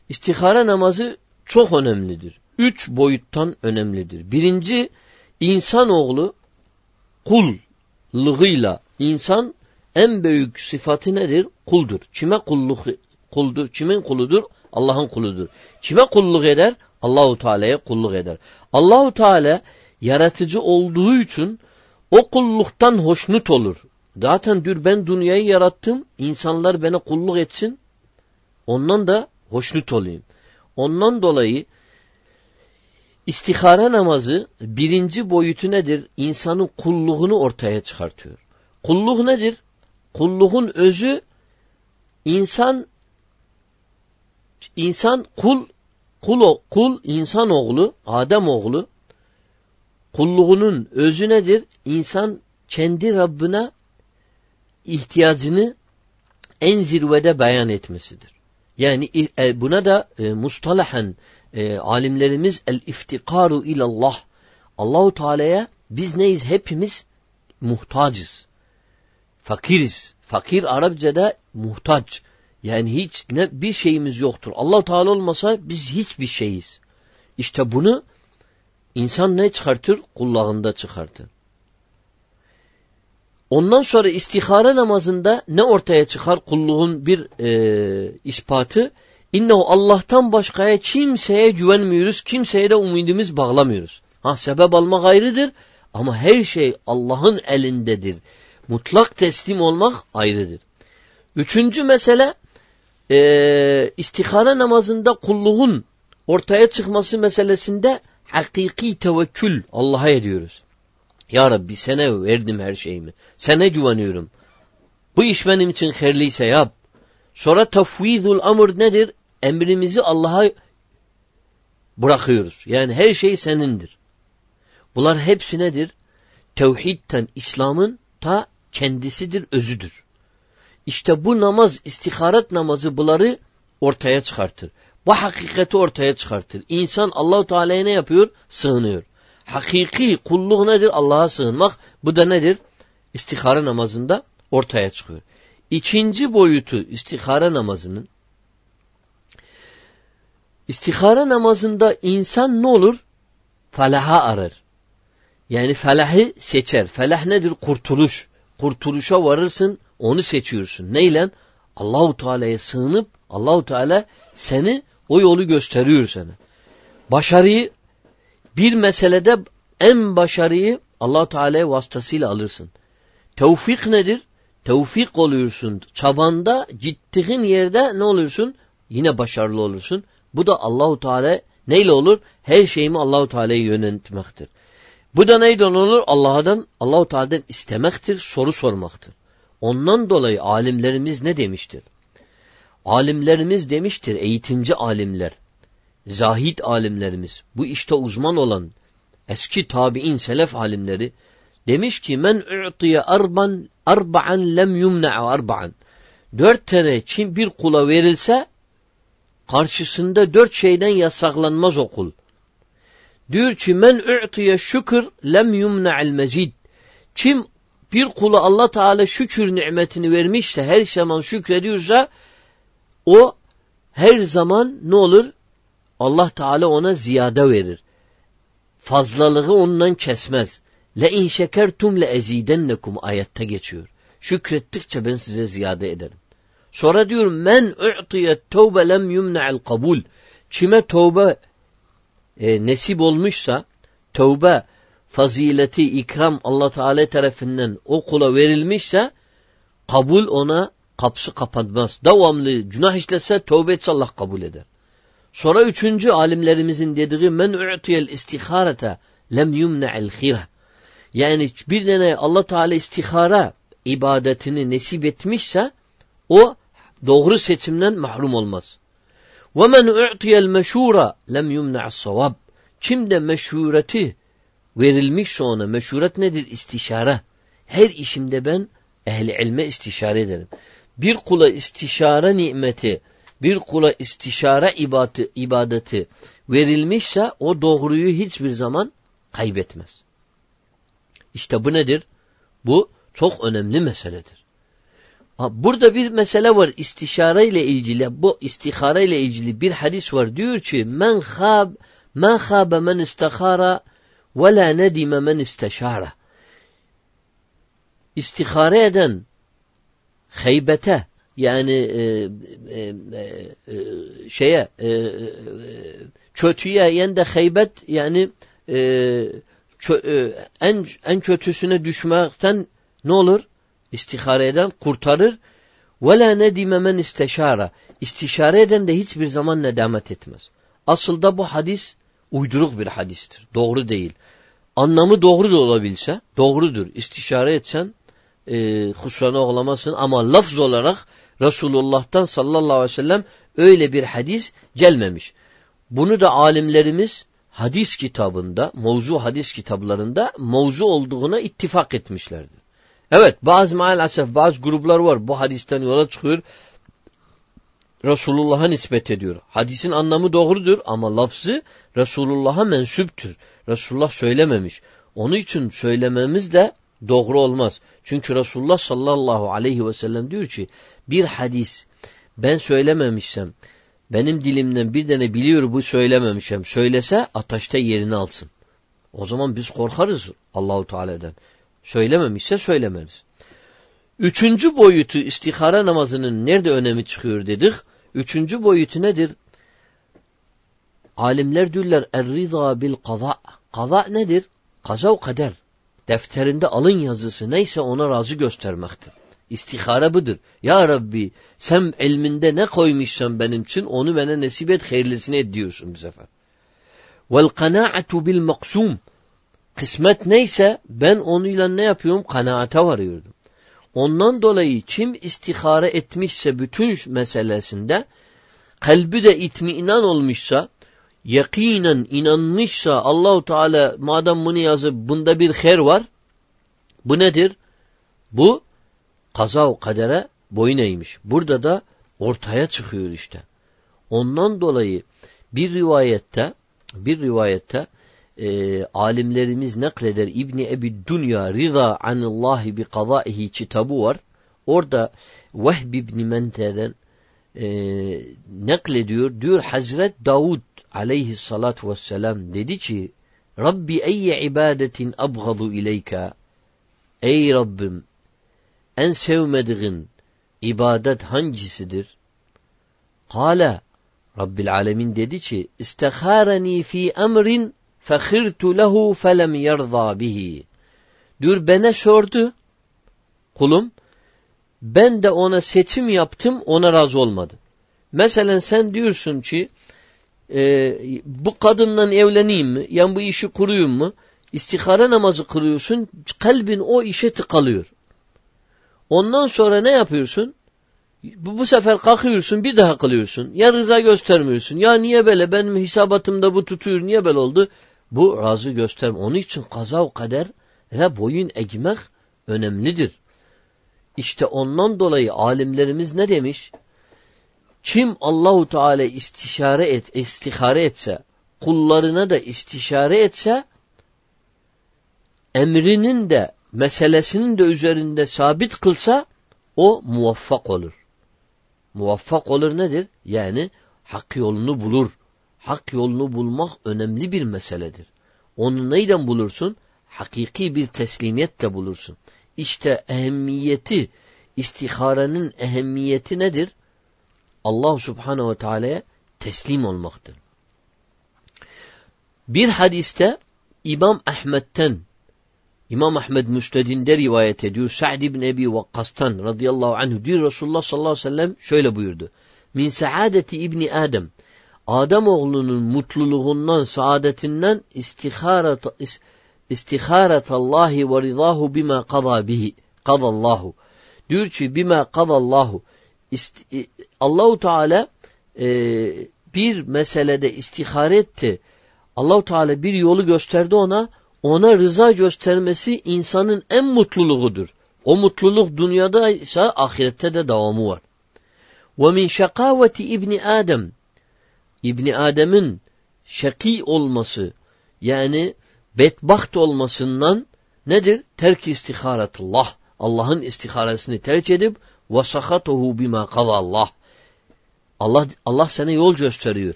İstihare namazı çok önemlidir. Üç boyuttan önemlidir. Birinci İnsanoğlu kullığıyla insan en büyük sıfatı nedir? Kuldur. Kime kulluk kuldur? Kimin kuludur? Allah'ın kuludur. Kime kulluk eder? Allahu Teala'ya kulluk eder. Allahu Teala yaratıcı olduğu için o kulluktan hoşnut olur. Zaten diyor ben dünyayı yarattım, insanlar bana kulluk etsin. Ondan da hoşnut olayım. Ondan dolayı İstihara namazı birinci boyutu nedir? İnsanın kulluğunu ortaya çıkartıyor. Kulluk nedir? Kulluğun özü insan insan kul kul kul insan oğlu Adem oğlu kulluğunun özü nedir? İnsan kendi Rabbine ihtiyacını en zirvede beyan etmesidir. Yani e, buna da e, mustalahen e, alimlerimiz el iftikaru ilallah. Allahu Teala'ya biz neyiz? Hepimiz muhtacız. Fakiriz. Fakir Arapçada muhtaç. Yani hiç ne bir şeyimiz yoktur. Allah Teala olmasa biz hiçbir şeyiz. İşte bunu insan ne çıkartır? Kullağında çıkartır. Ondan sonra istihare namazında ne ortaya çıkar? Kulluğun bir e, ispatı. İnnehu Allah'tan başkaya kimseye güvenmiyoruz, kimseye de umudumuz bağlamıyoruz. Ha sebep almak ayrıdır ama her şey Allah'ın elindedir. Mutlak teslim olmak ayrıdır. Üçüncü mesele e, istihare namazında kulluğun ortaya çıkması meselesinde hakiki tevekkül Allah'a ediyoruz. Ya Rabbi sana verdim her şeyimi. Sana güveniyorum. Bu iş benim için hayırlıysa yap. Sonra tafvizul amr nedir? Emrimizi Allah'a bırakıyoruz. Yani her şey senindir. Bunlar hepsi nedir? Tevhidten İslam'ın ta kendisidir, özüdür. İşte bu namaz, istiharet namazı bunları ortaya çıkartır. Bu hakikati ortaya çıkartır. İnsan Allahu Teala'ya ne yapıyor? Sığınıyor. Hakiki kulluk nedir? Allah'a sığınmak. Bu da nedir? İstihare namazında ortaya çıkıyor. İkinci boyutu istihare namazının istihare namazında insan ne olur? Felaha arar. Yani felahı seçer. Felah nedir? Kurtuluş. Kurtuluşa varırsın, onu seçiyorsun. Neyle? Allahu Teala'ya sığınıp Allahu Teala seni o yolu gösteriyor sana. Başarıyı bir meselede en başarıyı Allahu Teala vasıtasıyla alırsın. Tevfik nedir? Tevfik oluyorsun. Çabanda, gittiğin yerde ne olursun? Yine başarılı olursun. Bu da Allahu Teala neyle olur? Her şeyimi Allahu Teala'ya yöneltmektir. Bu da neyden olur? Allah'tan, Allahu Teala'dan istemektir, soru sormaktır. Ondan dolayı alimlerimiz ne demiştir? Alimlerimiz demiştir, eğitimci alimler, zahid alimlerimiz, bu işte uzman olan eski tabi'in, selef alimleri demiş ki men u'tiye arban arba'an lem yumna'a arba'an. Dört tane çin bir kula verilse karşısında dört şeyden yasaklanmaz o kul. Diyor ki men u'tiye şükür lem yumna'al mezid. Kim bir kula Allah Teala şükür nimetini vermişse her zaman şükrediyorsa o her zaman ne olur? Allah Teala ona ziyade verir. Fazlalığı ondan kesmez. Le in şekertum le ezidennekum ayette geçiyor. Şükrettikçe ben size ziyade ederim. Sonra diyor men u'tiye tevbe lem yumna'al kabul. Kime tövbe e, nesip olmuşsa tövbe fazileti, ikram Allah Teala tarafından o kula verilmişse kabul ona kapısı kapanmaz. Devamlı günah işlese tövbe etse Allah kabul eder. Sonra üçüncü alimlerimizin dediği men u'tiyel istiharete lem yumne'el khirah. Yani bir tane Allah Teala istihara ibadetini nesip etmişse o doğru seçimden mahrum olmaz. وَمَنْ اُعْتِيَ الْمَشُورَ لَمْ يُمْنَعَ الصَّوَابِ Kim de meşhureti verilmiş ona, meşhuret nedir? İstişare. Her işimde ben ehli ilme istişare ederim. Bir kula istişare nimeti, bir kula istişare ibadeti, ibadeti verilmişse o doğruyu hiçbir zaman kaybetmez. İşte bu nedir? Bu çok önemli meseledir. Burada bir mesele var istişare ile ilgili. Bu istihare ile ilgili bir hadis var. Diyor ki men khab men khabe men istihara ve la nedime men isteşara. İstihare eden haybete yani e, e, e, şeye e, e, kötüye yani de haybet yani e, çö, e, en en kötüsüne düşmekten ne olur? İstihare eden kurtarır. La nedime men isteşara. İstişare eden de hiçbir zaman nedamet etmez. Aslında bu hadis uyduruk bir hadistir. Doğru değil. Anlamı doğru da olabilse doğrudur. İstişare etsen e, husrana olamazsın ama lafz olarak Resulullah'tan sallallahu aleyhi ve sellem öyle bir hadis gelmemiş. Bunu da alimlerimiz hadis kitabında, mevzu hadis kitaplarında mevzu olduğuna ittifak etmişlerdir. Evet bazı maalesef bazı gruplar var bu hadisten yola çıkıyor. Resulullah'a nispet ediyor. Hadisin anlamı doğrudur ama lafzı Resulullah'a mensuptür. Resulullah söylememiş. Onun için söylememiz de doğru olmaz. Çünkü Resulullah sallallahu aleyhi ve sellem diyor ki bir hadis ben söylememişsem benim dilimden bir tane biliyor bu söylememişim. Söylese ataşta yerini alsın. O zaman biz korkarız Allahu Teala'dan. Söylememişse söylemeriz. Üçüncü boyutu istihara namazının nerede önemi çıkıyor dedik. Üçüncü boyutu nedir? Alimler diyorlar er-rıza bil kaza. Kaza nedir? Kaza o kader. Defterinde alın yazısı neyse ona razı göstermektir. İstihara budur. Ya Rabbi sen ilminde ne koymuşsan benim için onu bana nasip et hayırlısını et diyorsun bu sefer. Vel kanaatu bil maksum. Kısmet neyse ben onunla ne yapıyorum? Kanaate varıyordum. Ondan dolayı kim istihare etmişse bütün meselesinde kalbi de itmiinan olmuşsa yakinen inanmışsa Allahu Teala madem bunu yazıp bunda bir her var bu nedir? Bu kaza kadere boyun eğmiş. Burada da ortaya çıkıyor işte. Ondan dolayı bir rivayette bir rivayette e, alimlerimiz nakleder İbni Ebi Dünya Rıza anillahi bi kazaihi kitabı var. Orada Vehb İbni Mente'den e, naklediyor. Diyor Hazret Davud aleyhissalatu vesselam dedi ki Rabbi eyye ibadetin abgadu ileyka Ey Rabbim en sevmediğin ibadet hangisidir? Kale Rabbil Alemin dedi ki İstehâreni fi emrin lehu felem yerza bihi. Diyor bana sordu kulum ben de ona seçim yaptım ona razı olmadı. Mesela sen diyorsun ki e, bu kadınla evleneyim mi? Yani bu işi kuruyum mu? İstihare namazı kılıyorsun kalbin o işe tıkalıyor. Ondan sonra ne yapıyorsun? Bu, bu sefer kalkıyorsun bir daha kılıyorsun. Ya rıza göstermiyorsun. Ya niye böyle benim hisabatımda bu tutuyor niye böyle oldu? Bu razı gösterme. Onun için kaza kader ve boyun eğmek önemlidir. İşte ondan dolayı alimlerimiz ne demiş? Kim Allahu Teala istişare et, istihare etse, kullarına da istişare etse, emrinin de meselesinin de üzerinde sabit kılsa o muvaffak olur. Muvaffak olur nedir? Yani hak yolunu bulur. Hak yolunu bulmak önemli bir meseledir. Onu neyden bulursun? Hakiki bir teslimiyetle bulursun. İşte ehemmiyeti, istiharenin ehemmiyeti nedir? Allah subhanehu ve teala'ya teslim olmaktır. Bir hadiste İmam Ahmet'ten İmam Ahmed Müstedin'de rivayet ediyor. Sa'd ibn Ebi Vakkas'tan radıyallahu anhu diyor Resulullah sallallahu aleyhi ve sellem şöyle buyurdu. Min saadeti İbni Adem Adem oğlunun mutluluğundan, saadetinden istiharet istiharetallahi ve ridahu bima kada bihi. Kadallahu. Diyor ki bima kadallahu. Allahu Teala e, bir meselede istihare etti. Allahu Teala bir yolu gösterdi ona. Ona rıza göstermesi insanın en mutluluğudur. O mutluluk dünyada ise ahirette de devamı var. Ve min şakaveti ibni Adem İbni Adem'in şakî olması yani bedbaht olmasından nedir? Terk istiharetullah. Allah'ın istiharesini tercih edip vasakatuhu bima Allah. Allah Allah sana yol gösteriyor.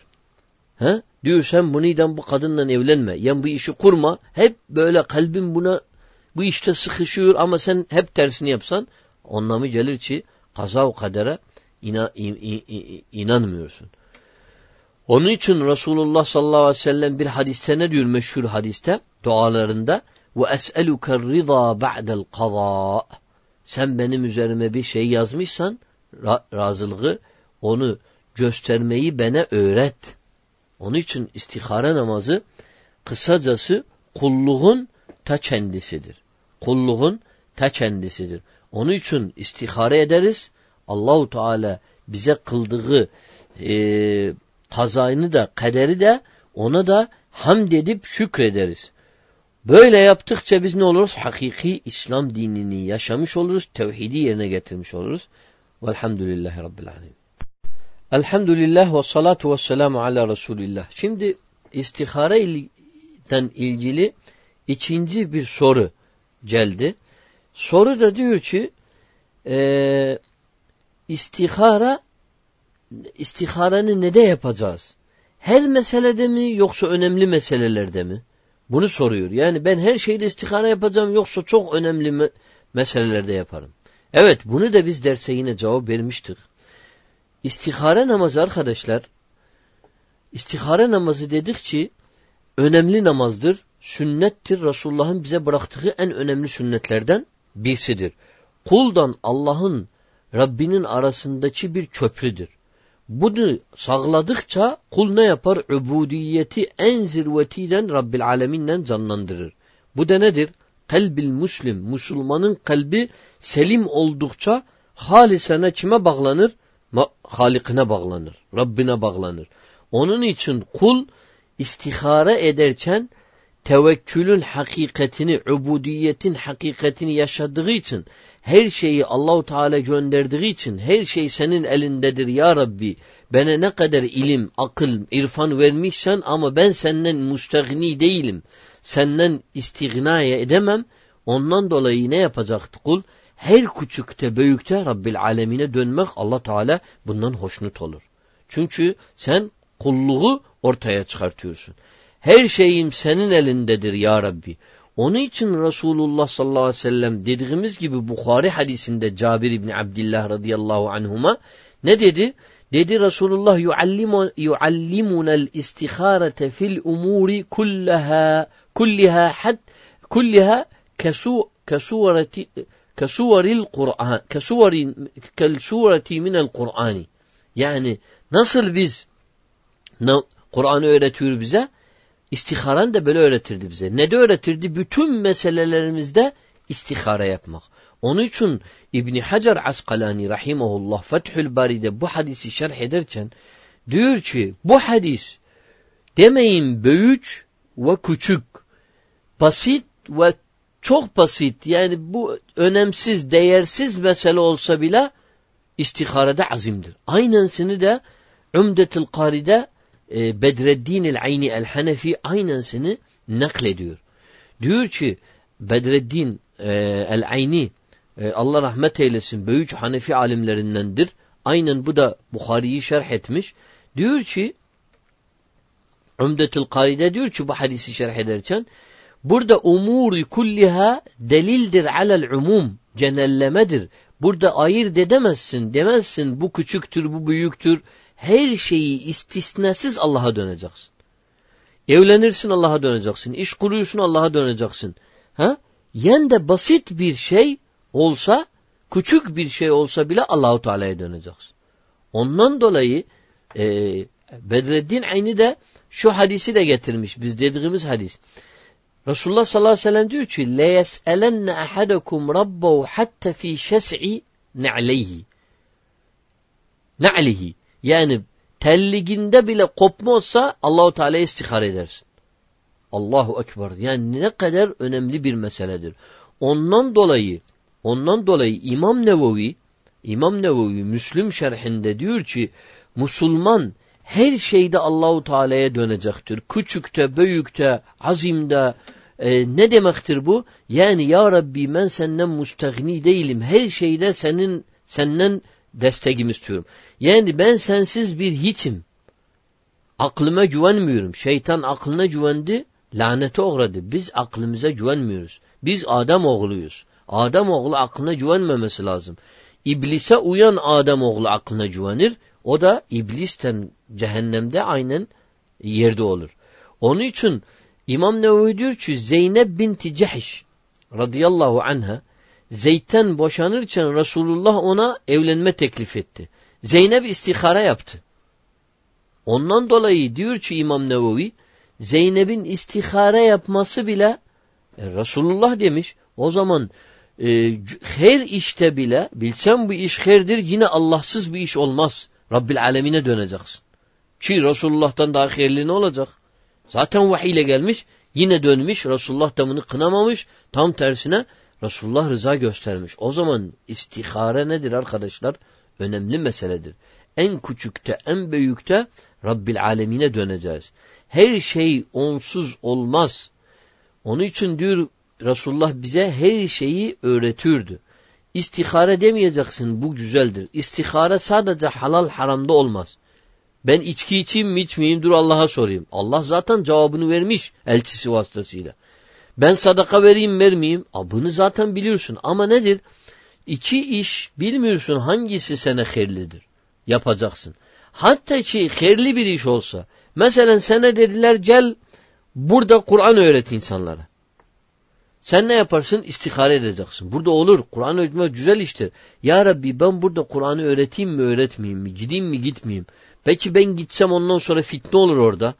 He? Diyor sen buniden bu kadınla evlenme. Yani bu işi kurma. Hep böyle kalbin buna bu işte sıkışıyor ama sen hep tersini yapsan anlamı gelir ki kaza o kadere ina, in, in, in, inanmıyorsun. Onun için Resulullah sallallahu aleyhi ve sellem bir hadiste ne diyor meşhur hadiste dualarında ve es'eluke rıza ba'del kaza sen benim üzerime bir şey yazmışsan ra razılığı onu göstermeyi bana öğret. Onun için istihare namazı kısacası kulluğun ta kendisidir. Kulluğun ta kendisidir. Onun için istihare ederiz. Allahu Teala bize kıldığı e, kazayını da kaderi de ona da hamd edip şükrederiz. Böyle yaptıkça biz ne oluruz? Hakiki İslam dinini yaşamış oluruz. Tevhidi yerine getirmiş oluruz. Velhamdülillahi Rabbil Alemin. Elhamdülillah ve salatu ve selamu ala Resulillah. Şimdi istihare ile ilgili ikinci bir soru geldi. Soru da diyor ki e, istihara istiharanı ne de yapacağız? Her meselede mi yoksa önemli meselelerde mi? Bunu soruyor. Yani ben her şeyde istihara yapacağım yoksa çok önemli me meselelerde yaparım. Evet bunu da biz derse yine cevap vermiştik. İstihare namazı arkadaşlar, istihare namazı dedikçe önemli namazdır, sünnettir. Resulullah'ın bize bıraktığı en önemli sünnetlerden birisidir. Kuldan Allah'ın, Rabbinin arasındaki bir köprüdür. Bunu sağladıkça kul ne yapar? Ubudiyeti en zirvetiyle Rabbil Aleminle canlandırır. Bu da nedir? kalbil muslim. Müslümanın kalbi selim oldukça halisene kime bağlanır? Halikine bağlanır. Rabbine bağlanır. Onun için kul istihare ederken tevekkülün hakikatini, ubudiyetin hakikatini yaşadığı için her şeyi Allahu Teala gönderdiği için her şey senin elindedir ya Rabbi. Bana ne kadar ilim, akıl, irfan vermişsen ama ben senden müstehni değilim. Senden istighnaya edemem. Ondan dolayı ne yapacaktı kul? Her küçükte büyükte Rabbil alemine dönmek Allah Teala bundan hoşnut olur. Çünkü sen kulluğu ortaya çıkartıyorsun. Her şeyim senin elindedir ya Rabbi. Onun için Resulullah sallallahu aleyhi ve sellem dediğimiz gibi Bukhari hadisinde Cabir İbni Abdillah radıyallahu anhuma ne dedi? Dedi Resulullah yuallimunel istiharete fil umuri kullaha kulliha had kulliha kesu kesuvareti kesuvaril Kur'an kesuvarin kel sureti minel Kur'ani yani nasıl biz Kur'an'ı öğretiyor bize İstiharan da böyle öğretirdi bize. Ne de öğretirdi? Bütün meselelerimizde istihara yapmak. Onun için İbni Hacer Askalani rahimahullah Fethül Bari'de bu hadisi şerh ederken diyor ki bu hadis demeyin büyük ve küçük basit ve çok basit yani bu önemsiz değersiz mesele olsa bile istiharede azimdir. Aynısını da Ümdetül Kari'de e, Bedreddin el-Ayni el-Hanefi aynısını naklediyor. Diyor ki Bedreddin e, el-Ayni e, Allah rahmet eylesin büyük Hanefi alimlerindendir. Aynen bu da Bukhari'yi şerh etmiş. Diyor ki Ümdetül Kari'de diyor ki bu hadisi şerh ederken burada umuri kulliha delildir alel umum genellemedir. Burada ayırt edemezsin demezsin bu küçüktür bu büyüktür her şeyi istisnasız Allah'a döneceksin. Evlenirsin Allah'a döneceksin. İş kuruyorsun Allah'a döneceksin. Ha? Yen de basit bir şey olsa, küçük bir şey olsa bile Allahu Teala'ya döneceksin. Ondan dolayı e, Bedreddin aynı da şu hadisi de getirmiş. Biz dediğimiz hadis. Resulullah sallallahu aleyhi ve sellem diyor ki لَيَسْأَلَنَّ أَحَدَكُمْ رَبَّهُ حَتَّ ف۪ي شَسْعِ نَعْلَيْهِ نَعْلِهِ yani telliginde bile kopma Allahu Teala istihar edersin. Allahu Ekber. Yani ne kadar önemli bir meseledir. Ondan dolayı ondan dolayı İmam Nevevi İmam Nevevi Müslüm şerhinde diyor ki Müslüman her şeyde Allahu Teala'ya dönecektir. Küçükte, büyükte, azimde e, ne demektir bu? Yani ya Rabbi ben senden müstehni değilim. Her şeyde senin senden destekimi istiyorum. Yani ben sensiz bir hiçim. Aklıma güvenmiyorum. Şeytan aklına güvendi, lanete uğradı. Biz aklımıza güvenmiyoruz. Biz Adem oğluyuz. Adem oğlu aklına güvenmemesi lazım. İblise uyan Adem oğlu aklına güvenir. O da iblisten cehennemde aynen yerde olur. Onun için İmam Nevevi diyor ki Zeynep binti Cehiş radıyallahu anha Zeyd'den boşanırken Resulullah ona evlenme teklif etti. Zeynep istihara yaptı. Ondan dolayı diyor ki İmam Nevevi Zeynep'in istihara yapması bile e, Resulullah demiş. O zaman e, her işte bile bilsem bu iş herdir yine Allahsız bir iş olmaz. Rabbil alemine döneceksin. Ki Resulullah'tan daha hayırlı ne olacak? Zaten vahiy ile gelmiş yine dönmüş Resulullah da bunu kınamamış tam tersine Resulullah rıza göstermiş. O zaman istihare nedir arkadaşlar? Önemli meseledir. En küçükte, en büyükte Rabbil alemine döneceğiz. Her şey onsuz olmaz. Onun için diyor Resulullah bize her şeyi öğretirdi. İstihare demeyeceksin bu güzeldir. İstihare sadece halal haramda olmaz. Ben içki içeyim mi içmeyeyim dur Allah'a sorayım. Allah zaten cevabını vermiş elçisi vasıtasıyla. Ben sadaka vereyim vermeyeyim. A, bunu zaten biliyorsun. Ama nedir? İki iş bilmiyorsun hangisi sana hayırlıdır. Yapacaksın. Hatta ki hayırlı bir iş olsa. Mesela sana dediler gel burada Kur'an öğret insanlara. Sen ne yaparsın? İstihare edeceksin. Burada olur. Kur'an öğretmek güzel iştir. Ya Rabbi ben burada Kur'an'ı öğreteyim mi öğretmeyeyim mi? Gideyim mi gitmeyeyim? Peki ben gitsem ondan sonra fitne olur orada.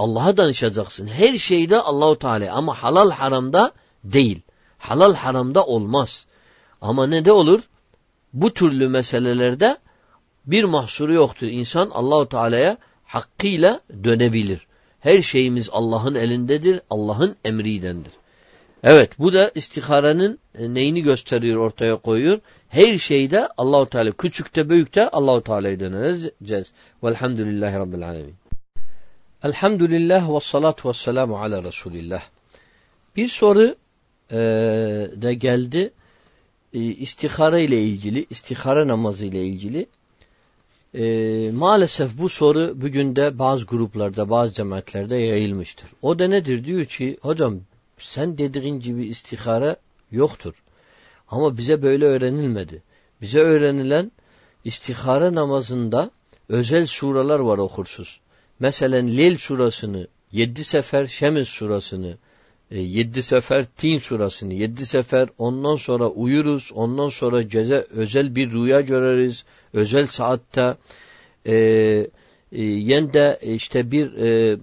Allah'a danışacaksın. Her şeyde Allahu Teala ama halal haramda değil. Halal haramda olmaz. Ama ne de olur? Bu türlü meselelerde bir mahsuru yoktur. İnsan Allahu Teala'ya hakkıyla dönebilir. Her şeyimiz Allah'ın elindedir, Allah'ın emridendir. Evet bu da istiharenin e, neyini gösteriyor ortaya koyuyor. Her şeyde Allahu Teala küçükte büyükte Allahu Teala'ya döneceğiz. Velhamdülillahi Rabbil Alemin. Elhamdülillah ve salatu ve selamu ala Resulillah. Bir soru e, da geldi. E, istihare ile ilgili, istihare namazı ile ilgili. E, maalesef bu soru bugün de bazı gruplarda, bazı cemaatlerde yayılmıştır. O da nedir? Diyor ki, hocam sen dediğin gibi istihare yoktur. Ama bize böyle öğrenilmedi. Bize öğrenilen istihare namazında özel suralar var okursuz. Mesela Leyl surasını yedi sefer, Şems surasını e, yedi sefer, Tin surasını yedi sefer, ondan sonra uyuruz, ondan sonra gece özel bir rüya göreriz, özel saatte e, e, yende işte bir e,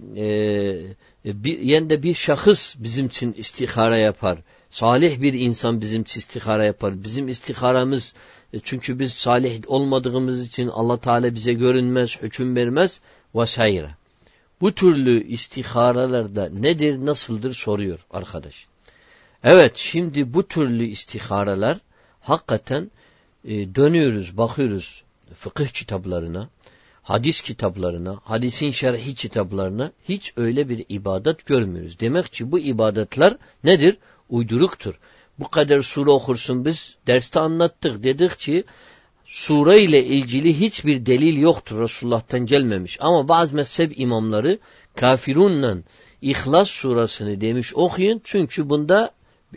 e, bir yende bir şahıs bizim için istihara yapar. Salih bir insan bizim için istihara yapar. Bizim istiharamız e, çünkü biz salih olmadığımız için Allah Teala bize görünmez, hüküm vermez vesaire. Bu türlü istiharalarda nedir, nasıldır soruyor arkadaş. Evet şimdi bu türlü istiharalar hakikaten e, dönüyoruz, bakıyoruz fıkıh kitaplarına, hadis kitaplarına, hadisin şerhi kitaplarına hiç öyle bir ibadet görmüyoruz. Demek ki bu ibadetler nedir? Uyduruktur. Bu kadar sure okursun biz derste anlattık. Dedik ki sure ile ilgili hiçbir delil yoktur Resulullah'tan gelmemiş. Ama bazı mezhep imamları kafirunla İhlas surasını demiş okuyun. Çünkü bunda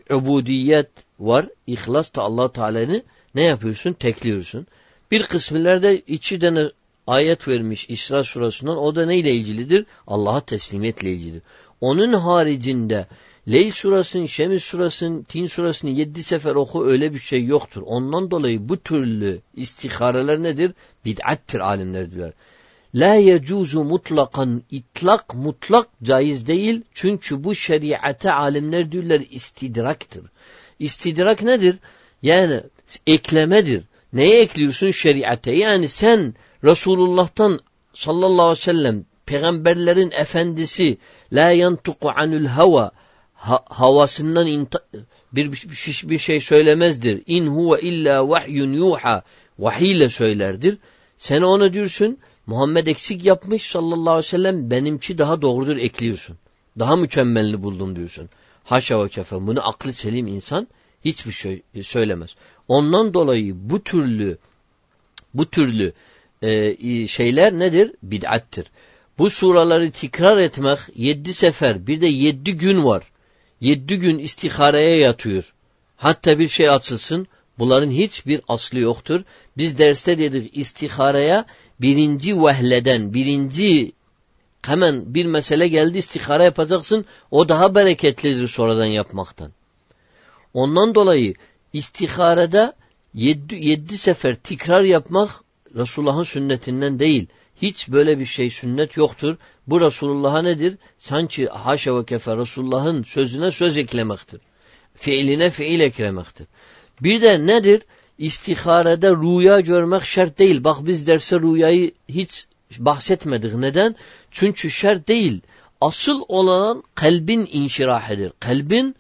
ubudiyet var. İhlas da allah Teala'nı ne yapıyorsun? Tekliyorsun. Bir kısmilerde içi tane ayet vermiş İsra surasından. O da neyle ilgilidir? Allah'a teslimiyetle ilgilidir. Onun haricinde Leyl surasını, Şems surasını, Tin surasını yedi sefer oku öyle bir şey yoktur. Ondan dolayı bu türlü istihareler nedir? Bid'attir alimler diyorlar. La yecuzu mutlakan itlak mutlak caiz değil. Çünkü bu şeriate alimler diyorlar istidraktır. İstidrak nedir? Yani eklemedir. Neye ekliyorsun şeriate? Yani sen Resulullah'tan sallallahu aleyhi ve sellem peygamberlerin efendisi la yantuku anul hava ha, havasından bir, bir, bir şey söylemezdir. İn huve illa vahyun yuha vahiyle söylerdir. Sen ona diyorsun Muhammed eksik yapmış sallallahu aleyhi ve sellem benimki daha doğrudur ekliyorsun. Daha mükemmelini buldum diyorsun. Haşa ve kefe. Bunu aklı selim insan hiçbir şey söylemez. Ondan dolayı bu türlü bu türlü e, şeyler nedir? Bid'attir. Bu suraları tekrar etmek yedi sefer bir de yedi gün var. Yedi gün istihareye yatıyor. Hatta bir şey açılsın. Bunların hiçbir aslı yoktur. Biz derste dedik istihareye birinci vehleden, birinci hemen bir mesele geldi istihara yapacaksın. O daha bereketlidir sonradan yapmaktan. Ondan dolayı istiharede yedi, yedi sefer tekrar yapmak Resulullah'ın sünnetinden değil. Hiç böyle bir şey sünnet yoktur. Bu Resulullah'a nedir? Sanki haşa ve kefe Resulullah'ın sözüne söz eklemektir. Fiiline fiil eklemektir. Bir de nedir? İstiharede rüya görmek şart değil. Bak biz derse rüyayı hiç bahsetmedik. Neden? Çünkü şart değil. Asıl olan kalbin inşirahidir. Kalbin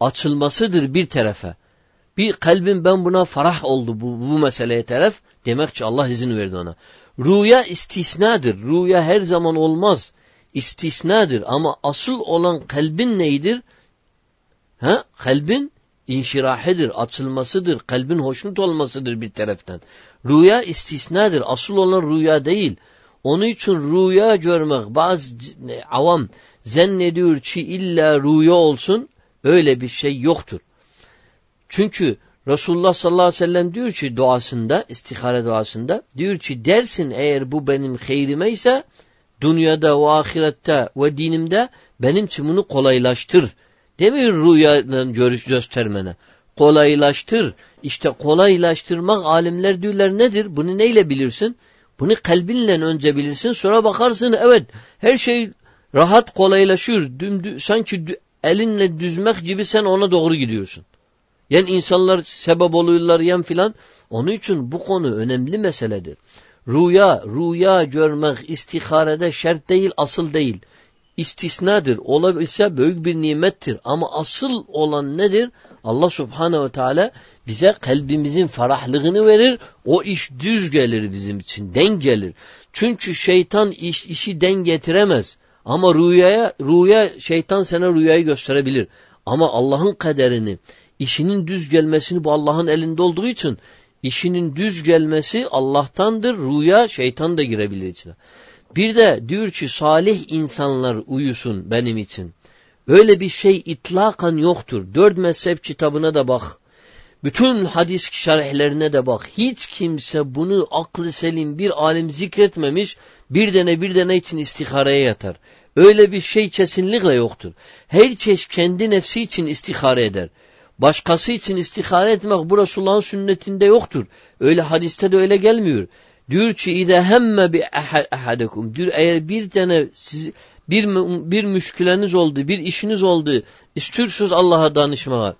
açılmasıdır bir tarafa. Bir kalbin ben buna farah oldu bu, bu meseleye taraf. Demek ki Allah izin verdi ona. Rüya istisnadır. Rüya her zaman olmaz. İstisnadır. Ama asıl olan kalbin neydir? Ha? Kalbin inşirahidir, açılmasıdır, kalbin hoşnut olmasıdır bir taraftan. Rüya istisnadır. Asıl olan rüya değil. Onun için rüya görmek bazı avam zannediyor ki illa rüya olsun öyle bir şey yoktur. Çünkü Resulullah sallallahu aleyhi ve sellem diyor ki duasında, istihare duasında diyor ki dersin eğer bu benim hayrime ise dünyada ve ahirette ve dinimde benim için bunu kolaylaştır. Demiyor rüyadan görüş göstermene. Kolaylaştır. İşte kolaylaştırmak alimler diyorlar nedir? Bunu neyle bilirsin? Bunu kalbinle önce bilirsin sonra bakarsın evet her şey rahat kolaylaşıyor. Dümdü, sanki elinle düzmek gibi sen ona doğru gidiyorsun. Yen insanlar sebep oluyorlar yen filan. Onun için bu konu önemli meseledir. Rüya, rüya görmek istiharede şart değil, asıl değil. İstisnadır. Olabilse büyük bir nimettir. Ama asıl olan nedir? Allah subhanehu ve teala bize kalbimizin ferahlığını verir. O iş düz gelir bizim için. Den gelir. Çünkü şeytan iş, işi den getiremez. Ama rüyaya, rüya şeytan sana rüyayı gösterebilir. Ama Allah'ın kaderini, işinin düz gelmesini bu Allah'ın elinde olduğu için işinin düz gelmesi Allah'tandır. Rüya şeytan da girebilir içine. Bir de diyor ki salih insanlar uyusun benim için. Öyle bir şey itlakan yoktur. Dört mezhep kitabına da bak. Bütün hadis şerhlerine de bak. Hiç kimse bunu aklı selim bir alim zikretmemiş. Bir dene bir dene için istihareye yatar. Öyle bir şey kesinlikle yoktur. Her çeşit kendi nefsi için istihare eder. Başkası için istihare etmek bu Resulullah'ın sünnetinde yoktur. Öyle hadiste de öyle gelmiyor. Diyor ki ide hemme bi ahadekum. Diyor eğer bir tane siz, bir, bir müşküleniz oldu, bir işiniz oldu, istiyorsunuz Allah'a danışmaya.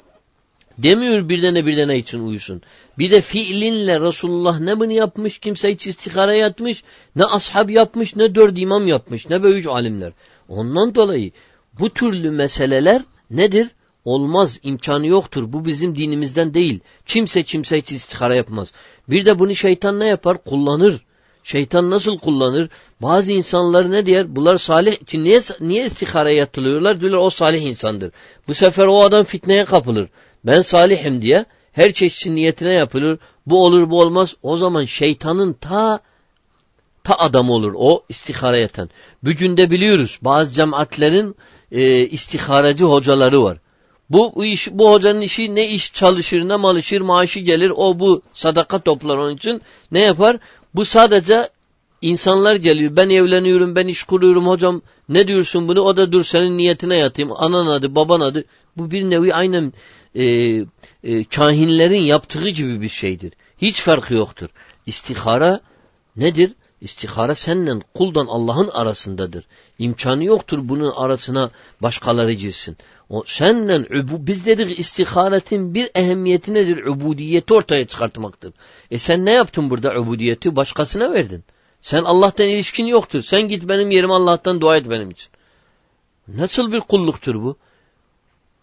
Demiyor bir tane bir tane için uyusun. Bir de fiilinle Resulullah ne bunu yapmış, kimse hiç istihara yatmış, ne ashab yapmış, ne dört imam yapmış, ne böyle üç alimler. Ondan dolayı bu türlü meseleler nedir? Olmaz, imkanı yoktur. Bu bizim dinimizden değil. Kimse kimse için istihara yapmaz. Bir de bunu şeytan ne yapar? Kullanır. Şeytan nasıl kullanır? Bazı insanlar ne diyer? Bunlar salih için niye, niye istihara yatılıyorlar? Diyorlar o salih insandır. Bu sefer o adam fitneye kapılır. Ben salihim diye her çeşit niyetine yapılır. Bu olur bu olmaz. O zaman şeytanın ta ta adam olur o istihara yatan. Bugün de biliyoruz bazı cemaatlerin e, istiharacı hocaları var. Bu, bu iş bu hocanın işi ne iş çalışır ne malışır maaşı gelir o bu sadaka toplar onun için ne yapar? Bu sadece insanlar geliyor ben evleniyorum ben iş kuruyorum hocam ne diyorsun bunu o da dur senin niyetine yatayım anan adı baban adı bu bir nevi aynen e, e, kahinlerin yaptığı gibi bir şeydir. Hiç farkı yoktur. İstihara nedir? İstihara seninle kuldan Allah'ın arasındadır. İmkanı yoktur bunun arasına başkaları girsin. O seninle biz dedik istiharetin bir ehemmiyeti nedir? Ubudiyeti ortaya çıkartmaktır. E sen ne yaptın burada ubudiyeti? Başkasına verdin. Sen Allah'tan ilişkin yoktur. Sen git benim yerime Allah'tan dua et benim için. Nasıl bir kulluktur bu?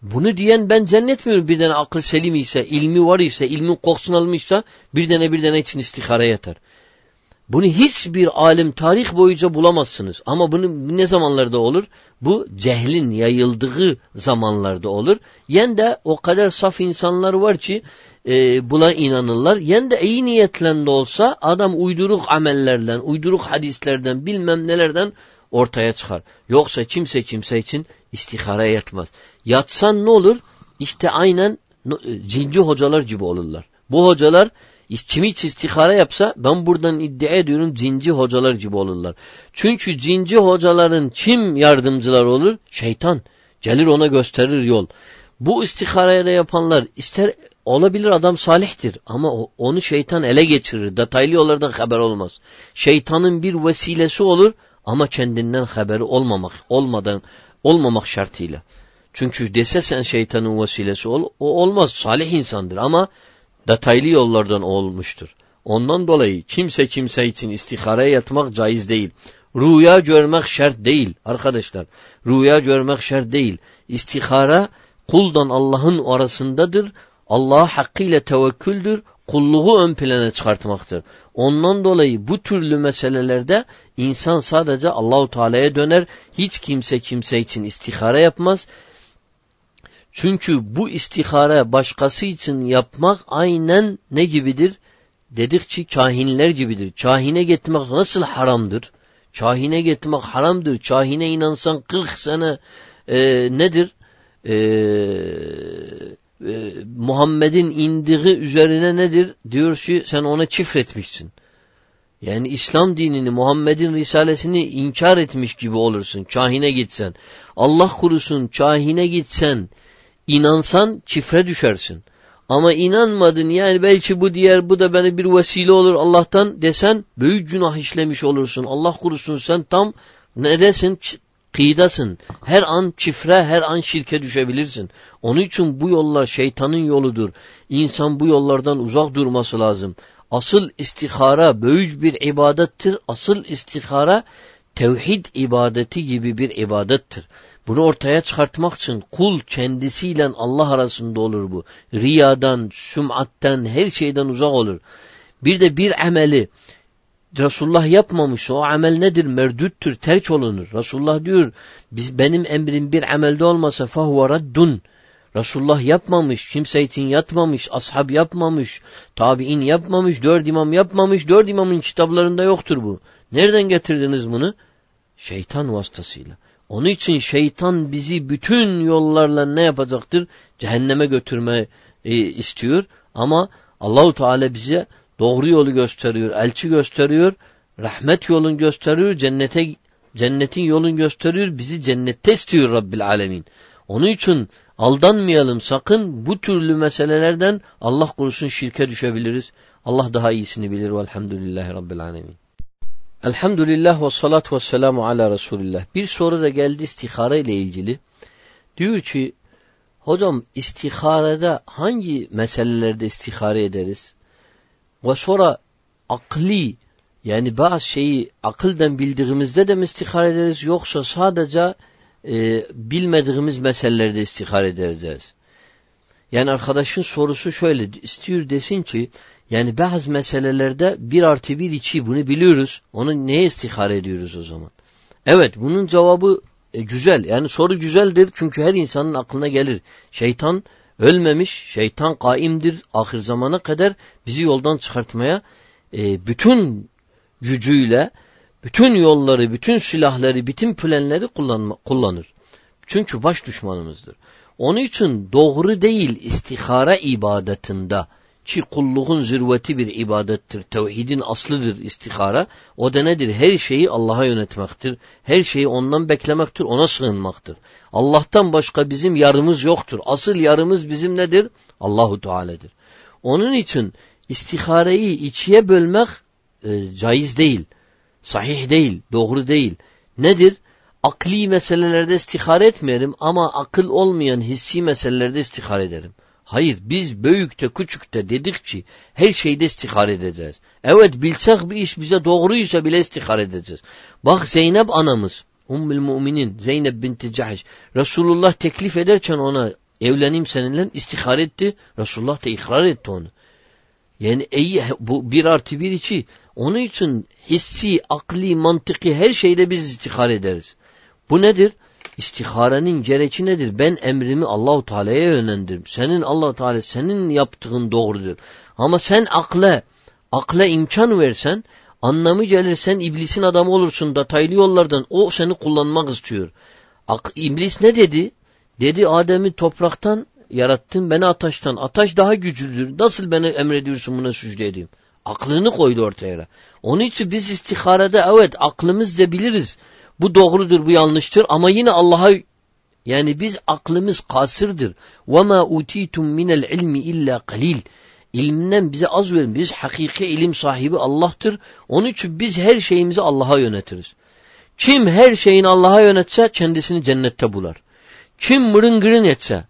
Bunu diyen ben zannetmiyorum bir tane akıl selim ise, ilmi var ise, ilmin kokusunu almışsa bir tane bir tane için istihara yeter. Bunu hiçbir alim tarih boyunca bulamazsınız. Ama bunu ne zamanlarda olur? Bu cehlin yayıldığı zamanlarda olur. Yen de o kadar saf insanlar var ki e, buna inanırlar. Yen de iyi niyetle de olsa adam uyduruk amellerden, uyduruk hadislerden, bilmem nelerden ortaya çıkar. Yoksa kimse kimse için istihara yatmaz. Yatsan ne olur? İşte aynen e, cinci hocalar gibi olurlar. Bu hocalar kimi hiç istihara yapsa ben buradan iddia ediyorum cinci hocalar gibi olurlar. Çünkü cinci hocaların kim yardımcılar olur? Şeytan. Gelir ona gösterir yol. Bu istiharaya da yapanlar ister olabilir adam salihtir ama onu şeytan ele geçirir. Detaylı yollardan haber olmaz. Şeytanın bir vesilesi olur ama kendinden haberi olmamak olmadan olmamak şartıyla. Çünkü dese sen şeytanın vesilesi ol, o olmaz. Salih insandır ama detaylı yollardan olmuştur. Ondan dolayı kimse kimse için istihareye yatmak caiz değil. Rüya görmek şart değil arkadaşlar. Rüya görmek şart değil. İstihara kuldan Allah'ın arasındadır. Allah'a hakkıyla tevekküldür. Kulluğu ön plana çıkartmaktır. Ondan dolayı bu türlü meselelerde insan sadece Allahu Teala'ya döner. Hiç kimse kimse için istihara yapmaz. Çünkü bu istihare başkası için yapmak aynen ne gibidir? Dedikçe kahinler gibidir. Kahine gitmek nasıl haramdır? Kahine gitmek haramdır. Kahine inansan 40 sene e, nedir? E, e, Muhammed'in indiği üzerine nedir? Diyor ki sen ona çifretmişsin. Yani İslam dinini, Muhammed'in risalesini inkar etmiş gibi olursun. Kahine gitsen. Allah kurusun kahine gitsen İnansan çifre düşersin. Ama inanmadın yani belki bu diğer bu da bana bir vesile olur Allah'tan desen büyük günah işlemiş olursun. Allah kurusun sen tam ne desin kıyıdasın. Her an çifre, her an şirke düşebilirsin. Onun için bu yollar şeytanın yoludur. İnsan bu yollardan uzak durması lazım. Asıl istihara böyük bir ibadettir. Asıl istihara tevhid ibadeti gibi bir ibadettir. Bunu ortaya çıkartmak için kul kendisiyle Allah arasında olur bu. Riyadan, sümatten, her şeyden uzak olur. Bir de bir ameli Resulullah yapmamış o amel nedir? Merdüttür, terç olunur. Resulullah diyor biz benim emrim bir amelde olmasa fahuve raddun. Resulullah yapmamış, kimse için yatmamış, ashab yapmamış, tabi'in yapmamış, dört imam yapmamış, dört imamın kitaplarında yoktur bu. Nereden getirdiniz bunu? Şeytan vasıtasıyla. Onun için şeytan bizi bütün yollarla ne yapacaktır? Cehenneme götürme e, istiyor. Ama Allahu Teala bize doğru yolu gösteriyor, elçi gösteriyor, rahmet yolun gösteriyor, cennete cennetin yolun gösteriyor, bizi cennette istiyor Rabbil Alemin. Onun için aldanmayalım sakın bu türlü meselelerden Allah korusun şirke düşebiliriz. Allah daha iyisini bilir velhamdülillahi Rabbil Alemin. Elhamdülillah ve salatu ve selamu ala Resulillah. Bir soru da geldi istihara ile ilgili. Diyor ki, hocam istiharede hangi meselelerde istihare ederiz? Ve sonra akli yani bazı şeyi akılden bildiğimizde de mi istihare ederiz yoksa sadece e, bilmediğimiz meselelerde istihare ederiz? Yani arkadaşın sorusu şöyle istiyor desin ki yani bazı meselelerde bir artı bir içi bunu biliyoruz. Onu neye istihare ediyoruz o zaman? Evet bunun cevabı e, güzel. Yani soru güzeldir çünkü her insanın aklına gelir. Şeytan ölmemiş, şeytan kaimdir ahir zamana kadar bizi yoldan çıkartmaya e, bütün gücüyle, bütün yolları, bütün silahları, bütün planları kullanma, kullanır. Çünkü baş düşmanımızdır. Onun için doğru değil istihara ibadetinde ki kulluğun zirveti bir ibadettir. Tevhidin aslıdır istihara. O da nedir? Her şeyi Allah'a yönetmektir. Her şeyi ondan beklemektir, ona sığınmaktır. Allah'tan başka bizim yarımız yoktur. Asıl yarımız bizim nedir? Allahu Teala'dır. Onun için istihareyi içiye bölmek e, caiz değil. Sahih değil, doğru değil. Nedir? Akli meselelerde istihare etmeyelim ama akıl olmayan hissi meselelerde istihare ederim. Hayır biz büyükte küçükte dedikçe her şeyde istihare edeceğiz. Evet bilsek bir iş bize doğruysa bile istihare edeceğiz. Bak Zeynep anamız Ummul Müminin Zeynep binti Cahş Resulullah teklif ederken ona evleneyim seninle istihare etti. Resulullah da ikrar etti onu. Yani iyi, bu bir artı bir içi. Onun için hissi, akli, mantıki her şeyde biz istihare ederiz. Bu nedir? İstiharenin gereği nedir? Ben emrimi Allahu Teala'ya yönlendirim. Senin Allah Teala senin yaptığın doğrudur. Ama sen akle akle imkan versen anlamı gelirsen iblisin adamı olursun da taylı yollardan o seni kullanmak istiyor. Ak, iblis ne dedi? Dedi Adem'i topraktan yarattın beni ataştan. Ataş daha güçlüdür. Nasıl beni emrediyorsun buna sücde edeyim? Aklını koydu ortaya. Onun için biz istiharede evet aklımızca biliriz. Bu doğrudur, bu yanlıştır ama yine Allah'a yani biz aklımız kasırdır. وَمَا اُتِيتُمْ مِنَ الْعِلْمِ illa قَلِيلٍ İlimden bize az verin. Biz hakiki ilim sahibi Allah'tır. Onun için biz her şeyimizi Allah'a yönetiriz. Kim her şeyini Allah'a yönetse kendisini cennette bular. Kim mırın gırın etse,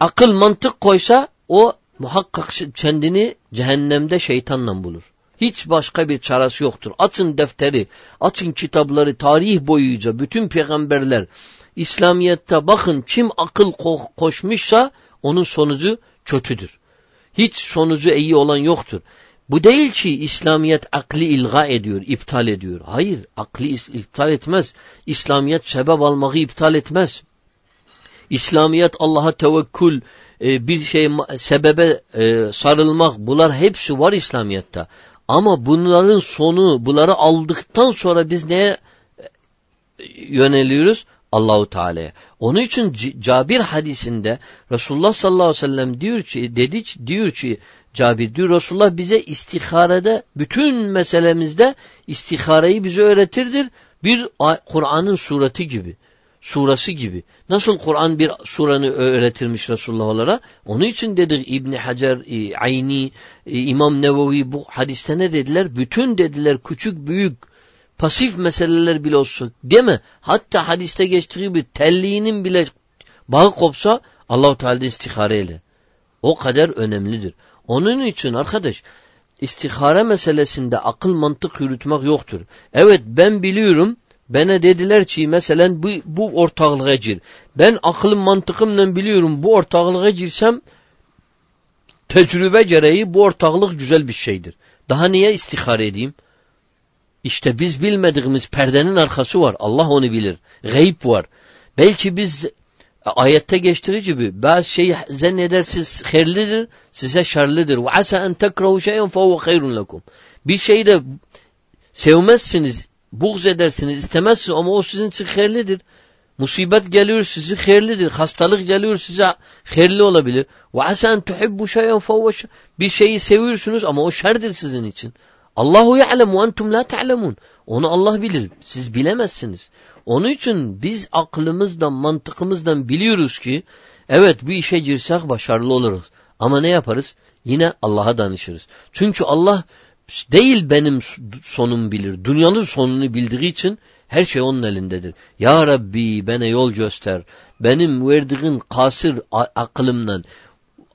akıl mantık koysa o muhakkak kendini cehennemde şeytanla bulur. Hiç başka bir çaresi yoktur. Açın defteri, açın kitapları, tarih boyunca bütün peygamberler İslamiyet'te bakın kim akıl ko koşmuşsa onun sonucu kötüdür. Hiç sonucu iyi olan yoktur. Bu değil ki İslamiyet akli ilga ediyor, iptal ediyor. Hayır, akli iptal etmez. İslamiyet sebep almayı iptal etmez. İslamiyet Allah'a tevekkül, e, bir şey sebebe e, sarılmak bunlar hepsi var İslamiyet'te. Ama bunların sonu, bunları aldıktan sonra biz neye e, yöneliyoruz? Allahu Teala'ya. Onun için Cabir hadisinde Resulullah sallallahu aleyhi ve sellem diyor ki dedi diyor ki Cabir diyor Resulullah bize istiharede bütün meselemizde istihareyi bize öğretirdir. Bir Kur'an'ın sureti gibi surası gibi. Nasıl Kur'an bir suranı öğretilmiş Resulullah olarak? Onun için dedik İbni Hacer, e, Ayni, e, İmam Nevevi bu hadiste ne dediler? Bütün dediler küçük büyük pasif meseleler bile olsun. Mi? Hatta hadiste geçtiği gibi telliğinin bile bağı kopsa Allahu Teala istihare ile. O kadar önemlidir. Onun için arkadaş istihare meselesinde akıl mantık yürütmek yoktur. Evet ben biliyorum bana dediler ki mesela bu, bu ortaklığa gir. Ben aklım mantıkımla biliyorum bu ortaklığa girsem tecrübe gereği bu ortaklık güzel bir şeydir. Daha niye istihare edeyim? İşte biz bilmediğimiz perdenin arkası var. Allah onu bilir. Gayb var. Belki biz ayette geçtiği gibi bazı şey zannedersiniz hayırlıdır, size şerlidir. Ve asa en tekrahu şeyen fehuve hayrun lekum. Bir şeyi de sevmezsiniz, buğz edersiniz, istemezsiniz ama o sizin için hayırlıdır. Musibet geliyor size hayırlıdır. Hastalık geliyor size hayırlı olabilir. Ve asa en tuhibbu şeyen fehuve Bir şeyi seviyorsunuz ama o şerdir sizin için. Allahu ya'lem ve entum la ta'lemun. Onu Allah bilir. Siz bilemezsiniz. Onun için biz aklımızdan, mantıkımızdan biliyoruz ki evet bu işe girsek başarılı oluruz. Ama ne yaparız? Yine Allah'a danışırız. Çünkü Allah değil benim sonum bilir. Dünyanın sonunu bildiği için her şey onun elindedir. Ya Rabbi bana yol göster. Benim verdiğin kasır aklımdan,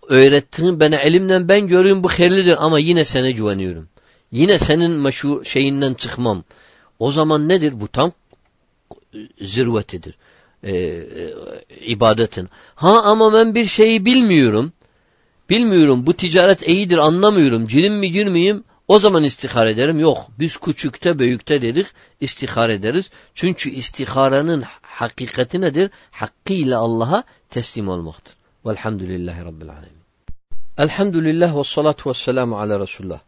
öğrettiğin bana elimden ben görüyorum bu hayırlıdır ama yine sana güveniyorum. Yine senin meşhur şeyinden çıkmam. O zaman nedir? Bu tam zirvetidir. Ee, e, ibadetin. Ha ama ben bir şeyi bilmiyorum. Bilmiyorum bu ticaret iyidir anlamıyorum. Cirim mi girmeyeyim o zaman istihar ederim. Yok biz küçükte büyükte dedik istihar ederiz. Çünkü istiharenin hakikati nedir? Hakkıyla Allah'a teslim olmaktır. Velhamdülillahi Rabbil Alemin. Elhamdülillah ve salatu ve selamu ala Resulullah.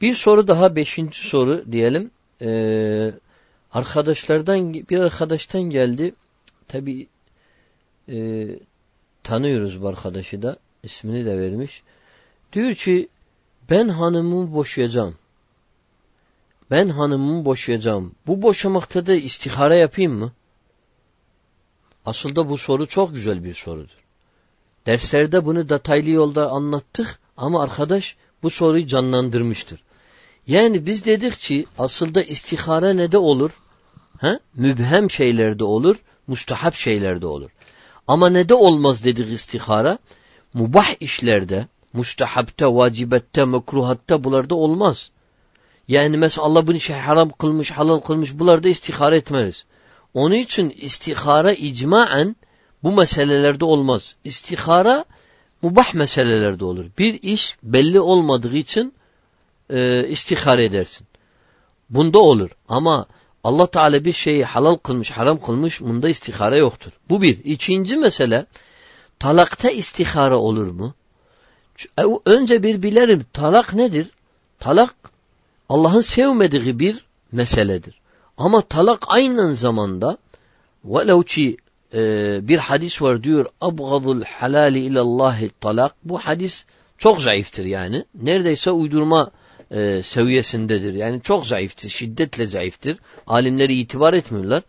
Bir soru daha beşinci soru diyelim. Ee, arkadaşlardan bir arkadaştan geldi. Tabi e, tanıyoruz bu arkadaşı da. ismini de vermiş. Diyor ki ben hanımımı boşayacağım. Ben hanımımı boşayacağım. Bu boşamakta da istihare yapayım mı? Aslında bu soru çok güzel bir sorudur. Derslerde bunu detaylı yolda anlattık ama arkadaş bu soruyu canlandırmıştır. Yani biz dedik ki aslında istihare ne de olur? He? Mübhem şeylerde olur, mustahap şeylerde olur. Ama ne de olmaz dedik istihara? Mubah işlerde, mustahapta, vacibette, mekruhatta bularda olmaz. Yani mesela Allah bunu şey haram kılmış, halal kılmış, bularda istihare etmeriz. Onun için istihara icmaen bu meselelerde olmaz. İstihara mubah meselelerde olur. Bir iş belli olmadığı için e, istihare edersin. Bunda olur. Ama Allah Teala bir şeyi halal kılmış, haram kılmış, bunda istihare yoktur. Bu bir. İkinci mesele, talakta istihare olur mu? E, önce bir bilerim, talak nedir? Talak, Allah'ın sevmediği bir meseledir. Ama talak aynı zamanda, velev ki e, bir hadis var diyor, abgadul halali ilallahi talak, bu hadis çok zayıftır yani. Neredeyse uydurma e, seviyesindedir. Yani çok zayıftır, şiddetle zayıftır. Alimleri itibar etmiyorlar.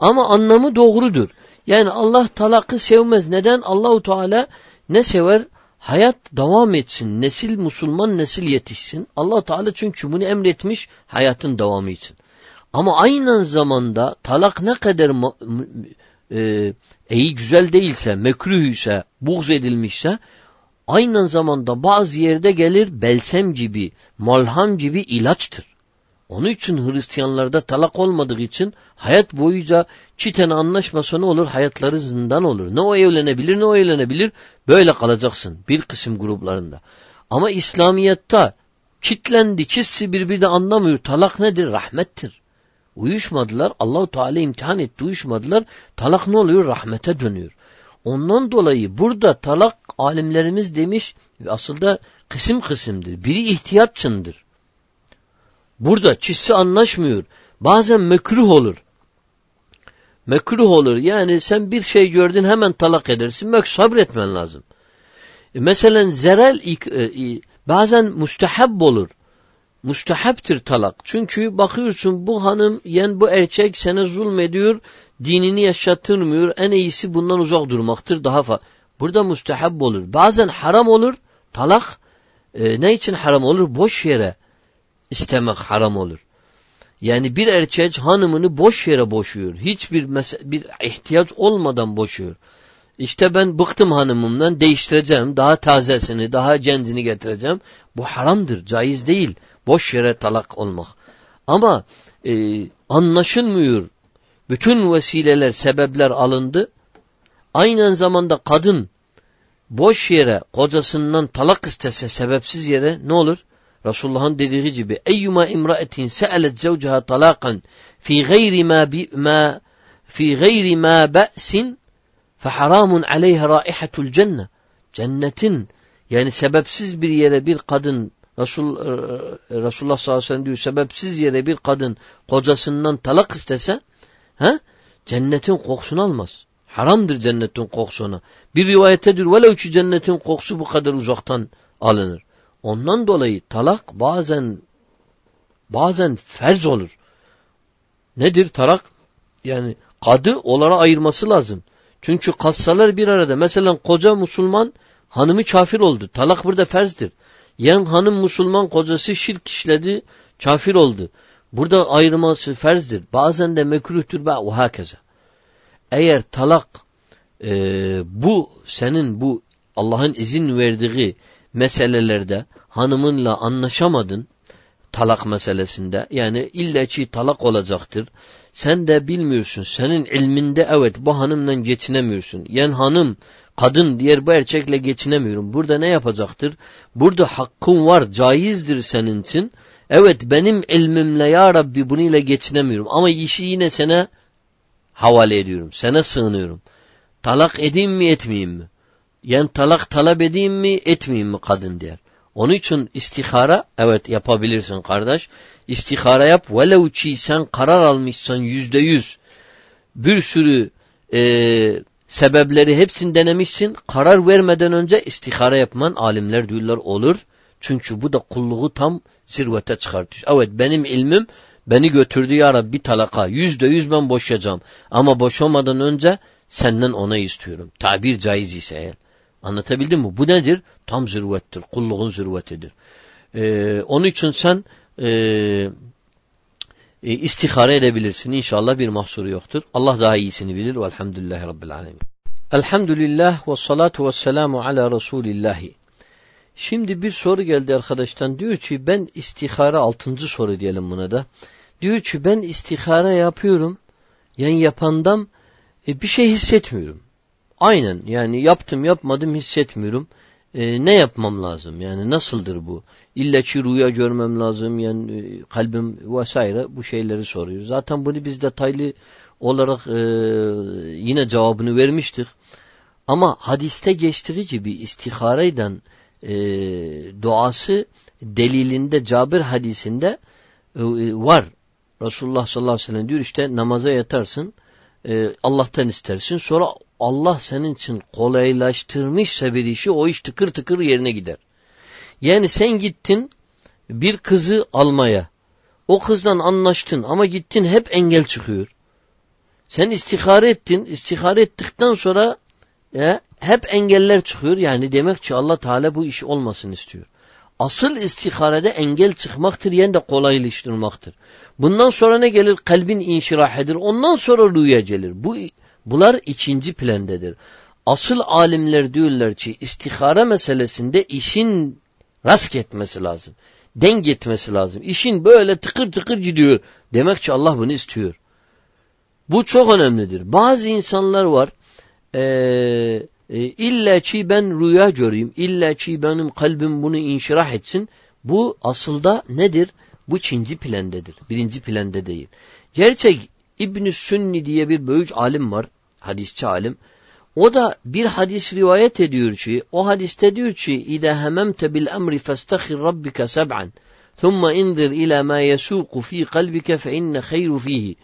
Ama anlamı doğrudur. Yani Allah talakı sevmez. Neden? Allahu Teala ne sever? Hayat devam etsin. Nesil Müslüman nesil yetişsin. Allah Teala çünkü bunu emretmiş hayatın devamı için. Ama aynı zamanda talak ne kadar e, iyi güzel değilse, mekruh ise, buğz edilmişse aynı zamanda bazı yerde gelir belsem gibi, malham gibi ilaçtır. Onun için Hristiyanlarda talak olmadığı için hayat boyunca çiten anlaşmasa ne olur? Hayatları zindan olur. Ne o evlenebilir ne o evlenebilir. Böyle kalacaksın bir kısım gruplarında. Ama İslamiyet'te çitlendi, çizsi birbiri anlamıyor. Talak nedir? Rahmettir. Uyuşmadılar. Allahu Teala imtihan etti. Uyuşmadılar. Talak ne oluyor? Rahmete dönüyor. Ondan dolayı burada talak alimlerimiz demiş aslında kısım kısımdır. Biri ihtiyatçındır. Burada çizsi anlaşmıyor. Bazen mekruh olur. Mekruh olur. Yani sen bir şey gördün hemen talak edersin. Mek sabretmen lazım. E mesela zerel e, bazen müstehab olur. Müstehaptir talak. Çünkü bakıyorsun bu hanım yen bu erkek sana zulmediyor dinini yaşatılmıyor. En iyisi bundan uzak durmaktır. Daha fa Burada müstehab olur. Bazen haram olur. Talak e, ne için haram olur? Boş yere istemek haram olur. Yani bir erkek hanımını boş yere boşuyor. Hiçbir bir ihtiyaç olmadan boşuyor. İşte ben bıktım hanımımdan değiştireceğim. Daha tazesini, daha gencini getireceğim. Bu haramdır, caiz değil. Boş yere talak olmak. Ama e, anlaşılmıyor. Bütün vesileler, sebepler alındı. Aynı zamanda kadın boş yere kocasından talak istese sebepsiz yere ne olur? Resulullah'ın dediği gibi eyyuma imraetin se'alet zevcaha talakan fi gayri ma bi ma fi gayri ma ba'sin fe haramun aleyha raihatul cennet. Cennetin yani sebepsiz bir yere bir kadın Resul, e, Resulullah sallallahu aleyhi ve sellem diyor sebepsiz yere bir kadın kocasından talak istese he, cennetin kokusunu almaz. Haramdır cennetin kokusuna. Bir rivayetedir velev ki cennetin kokusu bu kadar uzaktan alınır. Ondan dolayı talak bazen bazen ferz olur. Nedir talak? Yani kadı onlara ayırması lazım. Çünkü kassalar bir arada. Mesela koca Müslüman hanımı kafir oldu. Talak burada ferzdir. Yen hanım Müslüman kocası şirk işledi, kafir oldu. Burada ayırması ferzdir. Bazen de mekruhtur ve hakeza. Eğer talak e, bu senin bu Allah'ın izin verdiği meselelerde hanımınla anlaşamadın talak meselesinde yani illa ki talak olacaktır. Sen de bilmiyorsun. Senin ilminde evet bu hanımla geçinemiyorsun. Yani hanım kadın diğer bu erkekle geçinemiyorum. Burada ne yapacaktır? Burada hakkın var, caizdir senin için. Evet benim ilmimle ya Rabbi bunu ile geçinemiyorum ama işi yine sana havale ediyorum. Sana sığınıyorum. Talak edeyim mi etmeyeyim mi? Yani talak talep edeyim mi etmeyeyim mi kadın diyor. Onun için istihara evet yapabilirsin kardeş. İstihara yap. Velev ki sen karar almışsan yüzde yüz bir sürü e, sebepleri hepsini denemişsin. Karar vermeden önce istihara yapman alimler diyorlar olur. Çünkü bu da kulluğu tam zirvete çıkartıyor. Evet benim ilmim beni götürdü ya Rabbi talaka. Yüzde yüz ben boşayacağım. Ama boşamadan önce senden ona istiyorum. Tabir caiz ise eğer. Anlatabildim mi? Bu nedir? Tam zirvettir. Kulluğun zirvetidir. Ee, onun için sen e, e, istihare edebilirsin. İnşallah bir mahsuru yoktur. Allah daha iyisini bilir. Velhamdülillahi Rabbil Alemin. Elhamdülillah ve salatu ve selamu ala Resulillahi. Şimdi bir soru geldi arkadaştan. Diyor ki ben istihare altıncı soru diyelim buna da. Diyor ki ben istihare yapıyorum. Yani yapandam e, bir şey hissetmiyorum. Aynen yani yaptım yapmadım hissetmiyorum. E, ne yapmam lazım? Yani nasıldır bu? İlla ki rüya görmem lazım. Yani e, kalbim vesaire bu şeyleri soruyor. Zaten bunu biz detaylı olarak e, yine cevabını vermiştik. Ama hadiste geçtiği gibi istihareyden e, duası delilinde Cabir hadisinde e, var. Resulullah sallallahu aleyhi ve sellem diyor işte namaza yatarsın e, Allah'tan istersin sonra Allah senin için kolaylaştırmışsa bir işi o iş tıkır tıkır yerine gider. Yani sen gittin bir kızı almaya. O kızdan anlaştın ama gittin hep engel çıkıyor. Sen istihare ettin. İstihare ettikten sonra ya, hep engeller çıkıyor. Yani demek ki Allah Teala bu iş olmasın istiyor. Asıl istiharede engel çıkmaktır yani de kolaylaştırmaktır. Bundan sonra ne gelir? Kalbin inşirah edir. Ondan sonra rüya gelir. Bu Bunlar ikinci plandedir. Asıl alimler diyorlar ki istihara meselesinde işin rast etmesi lazım. Denk etmesi lazım. İşin böyle tıkır tıkır gidiyor. Demek ki Allah bunu istiyor. Bu çok önemlidir. Bazı insanlar var e, e, illa ki ben rüya göreyim, illa ki benim kalbim bunu inşirah etsin. Bu asılda nedir? Bu ikinci plandedir. Birinci planda değil. Gerçek İbn-i Sünni diye bir büyük alim var hadisçi alim. O da bir hadis rivayet ediyor ki o hadiste diyor ki İzâ hememte bil emri festahir rabbike seb'an thumma inzir ila ma yasuku fi kalbike fe inne hayru fihi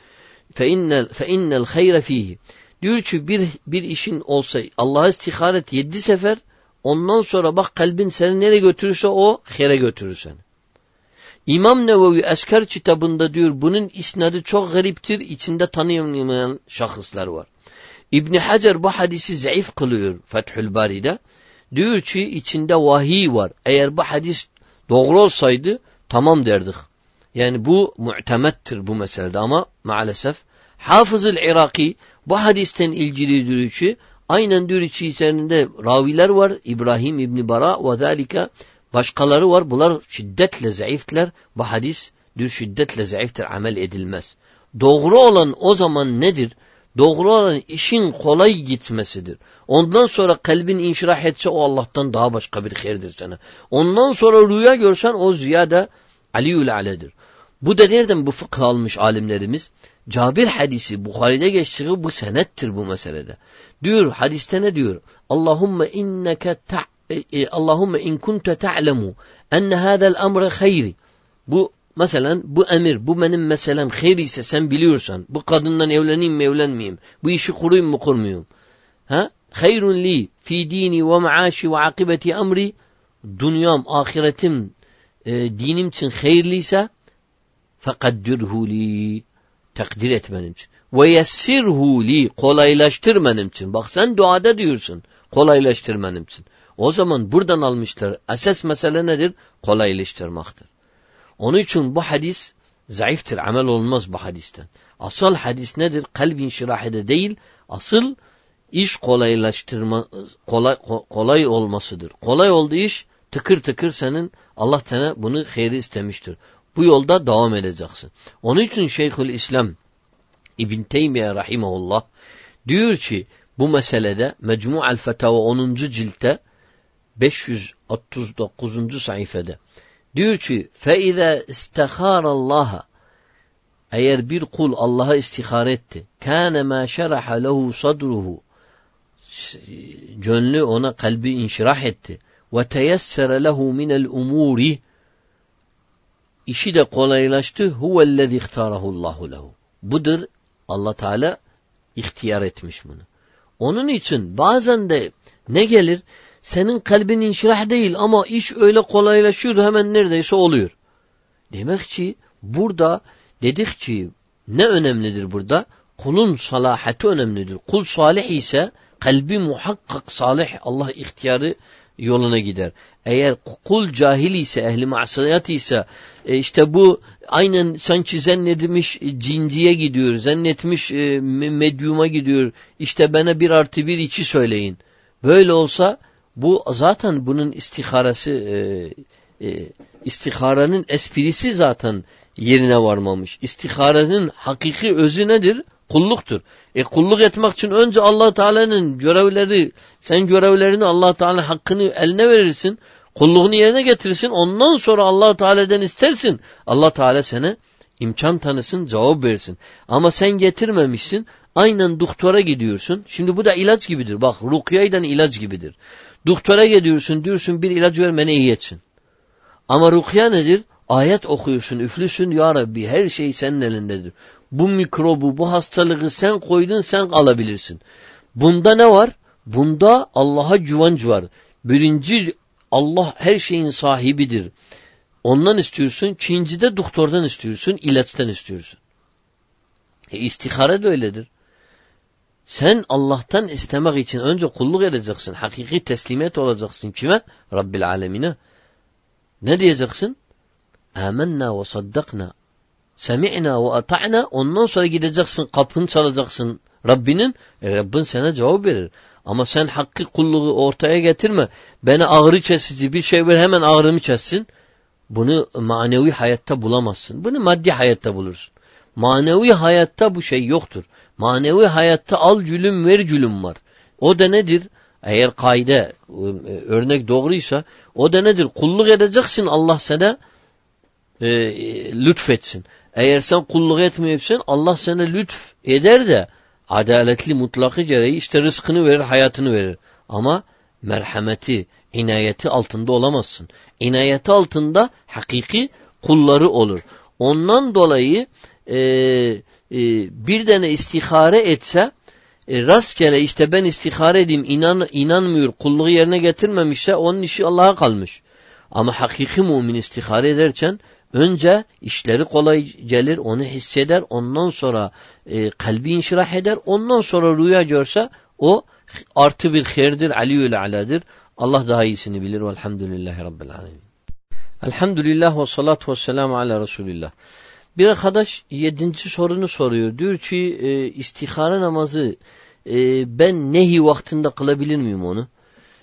fe inne fe innel. Diyor ki bir, bir işin olsa Allah'a istiharet yedi sefer ondan sonra bak kalbin seni nereye götürürse o here götürür seni. İmam Nevevi Esker kitabında diyor bunun isnadı çok gariptir içinde tanıyamayan şahıslar var. İbni Hacer bu hadisi zayıf kılıyor Fethül Bari'de. Diyor ki içinde vahiy var. Eğer bu hadis doğru olsaydı tamam derdik. Yani bu muhtemettir bu meselede ama maalesef Hafız-ı Iraki bu hadisten ilgili diyor ki aynen diyor ki içerisinde raviler var İbrahim İbni Bara ve zalika başkaları var. Bunlar şiddetle zayıftler. Bu hadis diyor şiddetle zayıftır amel edilmez. Doğru olan o zaman nedir? Doğru olan işin kolay gitmesidir. Ondan sonra kalbin inşirah etse o Allah'tan daha başka bir hayırdır sana. Ondan sonra rüya görsen o ziyade aliyül aledir. Bu da nereden bu fıkh almış alimlerimiz? Cabir hadisi Bukhari'de geçtiği bu senettir bu meselede. Diyor hadiste ne diyor? Allahumme inneke ta e, e, Allahumme in kunte ta'lemu enne hâzel emre hayri. Bu mesela bu emir, bu benim meselem hayır ise sen biliyorsan bu kadından evleneyim mi evlenmeyeyim, bu işi kurayım mı kurmayayım. Ha? Hayrun li fi dini ve maaşi ve akibeti emri dünyam, ahiretim, e, dinim için hayırlıysa fekaddirhu li takdir et benim için. Ve yessirhu li kolaylaştır benim için. Bak sen duada diyorsun kolaylaştır benim için. O zaman buradan almışlar. Esas mesele nedir? Kolaylaştırmaktır. Onun için bu hadis zayıftır. Amel olmaz bu hadisten. Asıl hadis nedir? Kalbin şirahede değil. Asıl iş kolaylaştırma kolay kolay olmasıdır. Kolay olduğu iş tıkır tıkır senin Allah sana bunu hayri istemiştir. Bu yolda devam edeceksin. Onun için Şeyhül İslam İbn Teymiye rahimehullah diyor ki bu meselede Mecmu'al Fetava 10. ciltte 539. sayfada diyor ki فَاِذَا اِسْتَخَارَ اللّٰهَ eğer bir kul Allah'a istihare etti كَانَ مَا شَرَحَ لَهُ صَدْرُهُ gönlü ona kalbi inşirah etti ve teyessere lehu minel umuri işi de kolaylaştı huvellezî ihtârahullahu lehu budur Allah Teala ihtiyar etmiş bunu onun için bazen de ne gelir Senin kalbin inşirah değil ama iş öyle kolaylaşıyor hemen neredeyse oluyor. Demek ki burada dedik ki ne önemlidir burada? Kulun salahati önemlidir. Kul salih ise kalbi muhakkak salih Allah ihtiyarı yoluna gider. Eğer kul cahil ise, ehli masiyat ise e işte bu aynen sanki zannedilmiş cinciye gidiyor, zannetmiş e, medyuma gidiyor. İşte bana bir artı bir iki söyleyin. Böyle olsa bu zaten bunun istiharası e, e, istiharanın esprisi zaten yerine varmamış. İstiharenin hakiki özü nedir? Kulluktur. E kulluk etmek için önce allah Teala'nın görevleri, sen görevlerini allah Teala hakkını eline verirsin. Kulluğunu yerine getirirsin. Ondan sonra allah Teala'dan istersin. allah Teala sana imkan tanısın, cevap versin. Ama sen getirmemişsin. Aynen doktora gidiyorsun. Şimdi bu da ilaç gibidir. Bak rukyaydan ilaç gibidir. Doktora gidiyorsun diyorsun bir ilaç ver beni iyi etsin. Ama rukya nedir? Ayet okuyorsun, üflüsün ya Rabbi her şey senin elindedir. Bu mikrobu, bu hastalığı sen koydun sen alabilirsin. Bunda ne var? Bunda Allah'a güvenç var. Birinci Allah her şeyin sahibidir. Ondan istiyorsun. İkincide doktordan istiyorsun. ilaçtan istiyorsun. E, istihare de öyledir. Sen Allah'tan istemek için önce kulluk edeceksin. Hakiki teslimiyet olacaksın. Kime? Rabbil alemine. Ne diyeceksin? Âmennâ ve saddakna. Semi'na ve ata'na. Ondan sonra gideceksin kapını çalacaksın Rabbinin. E Rabbin sana cevap verir. Ama sen hakkı kulluğu ortaya getirme. Beni ağrı kesici bir şey ver hemen ağrımı kessin. Bunu manevi hayatta bulamazsın. Bunu maddi hayatta bulursun. Manevi hayatta bu şey yoktur. Manevi hayatta al cülüm ver cülüm var. O da nedir? Eğer kaide örnek doğruysa o da nedir? Kulluk edeceksin Allah sana e, lütfetsin. Eğer sen kulluk etmeyipsin Allah sana lütf eder de adaletli mutlakı gereği işte rızkını verir, hayatını verir. Ama merhameti, inayeti altında olamazsın. İnayeti altında hakiki kulları olur. Ondan dolayı e, e, bir tane istihare etse e, rastgele işte ben istihare edeyim inan, inanmıyor kulluğu yerine getirmemişse onun işi Allah'a kalmış. Ama hakiki mümin istihare ederken önce işleri kolay gelir onu hisseder ondan sonra e, kalbi inşirah eder ondan sonra rüya görse o artı bir hayırdır aliyül aladır. Allah daha iyisini bilir velhamdülillahi rabbil alemin. Elhamdülillah ve salatu ve selamu ala Resulillah. Bir arkadaş yedinci sorunu soruyor. Diyor ki e, istihara namazı e, ben nehi vaktinde kılabilir miyim onu?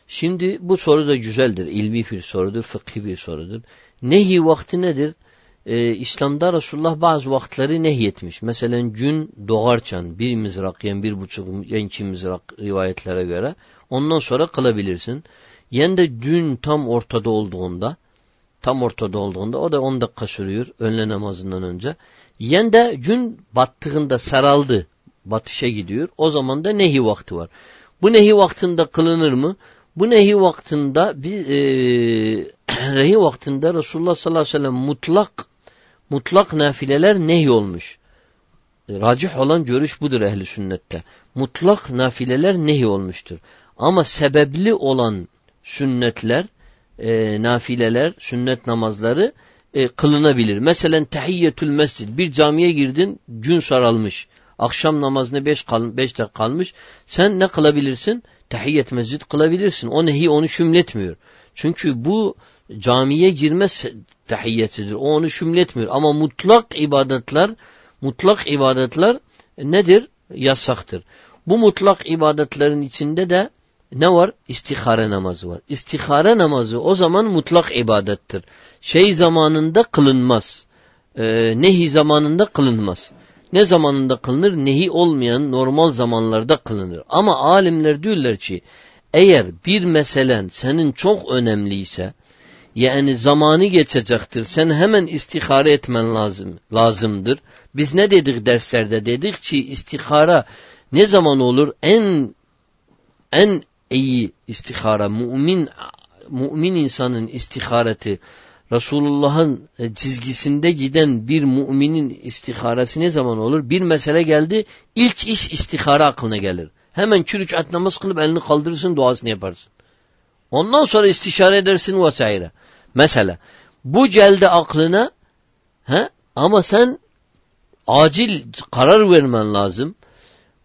Şimdi bu soru da güzeldir. İlmi bir sorudur, fıkhi bir sorudur. Nehi vakti nedir? Ee, İslam'da Resulullah bazı vakitleri nehyetmiş. Mesela gün doğarken bir mızrak, yani bir buçuk, yani iki mızrak rivayetlere göre ondan sonra kılabilirsin. Yani de gün tam ortada olduğunda tam ortada olduğunda o da 10 dakika sürüyor önle namazından önce. Yen de gün battığında saraldı. Batışa gidiyor. O zaman da nehi vakti var. Bu nehi vaktinde kılınır mı? Bu nehi vaktinde bir e, [clears throat] nehi vaktinde Resulullah sallallahu aleyhi ve sellem mutlak mutlak nafileler nehi olmuş. Racih olan görüş budur ehli sünnette. Mutlak nafileler nehi olmuştur. Ama sebepli olan sünnetler e, nafileler, sünnet namazları e, kılınabilir. Mesela tehiyyetül mescid. Bir camiye girdin, gün saralmış. Akşam namazına beş, kal, beş dakika kalmış. Sen ne kılabilirsin? Tehiyyet mescid kılabilirsin. O nehi onu şümletmiyor. Çünkü bu camiye girme tehiyyetidir. O onu şümletmiyor. Ama mutlak ibadetler, mutlak ibadetler nedir? Yasaktır. Bu mutlak ibadetlerin içinde de ne var? İstihare namazı var. İstihare namazı o zaman mutlak ibadettir. Şey zamanında kılınmaz. Ee, nehi zamanında kılınmaz. Ne zamanında kılınır? Nehi olmayan normal zamanlarda kılınır. Ama alimler diyorlar ki eğer bir meselen senin çok önemliyse yani zamanı geçecektir. Sen hemen istihare etmen lazım, lazımdır. Biz ne dedik derslerde? Dedik ki istihara ne zaman olur? En en iyi istihara, mümin mümin insanın istihareti, Resulullah'ın e, çizgisinde giden bir müminin istiharesi ne zaman olur? Bir mesele geldi, ilk iş istihara aklına gelir. Hemen çürüç at namaz kılıp elini kaldırırsın, duasını yaparsın. Ondan sonra istişare edersin vesaire. Mesela bu geldi aklına he? ama sen acil karar vermen lazım.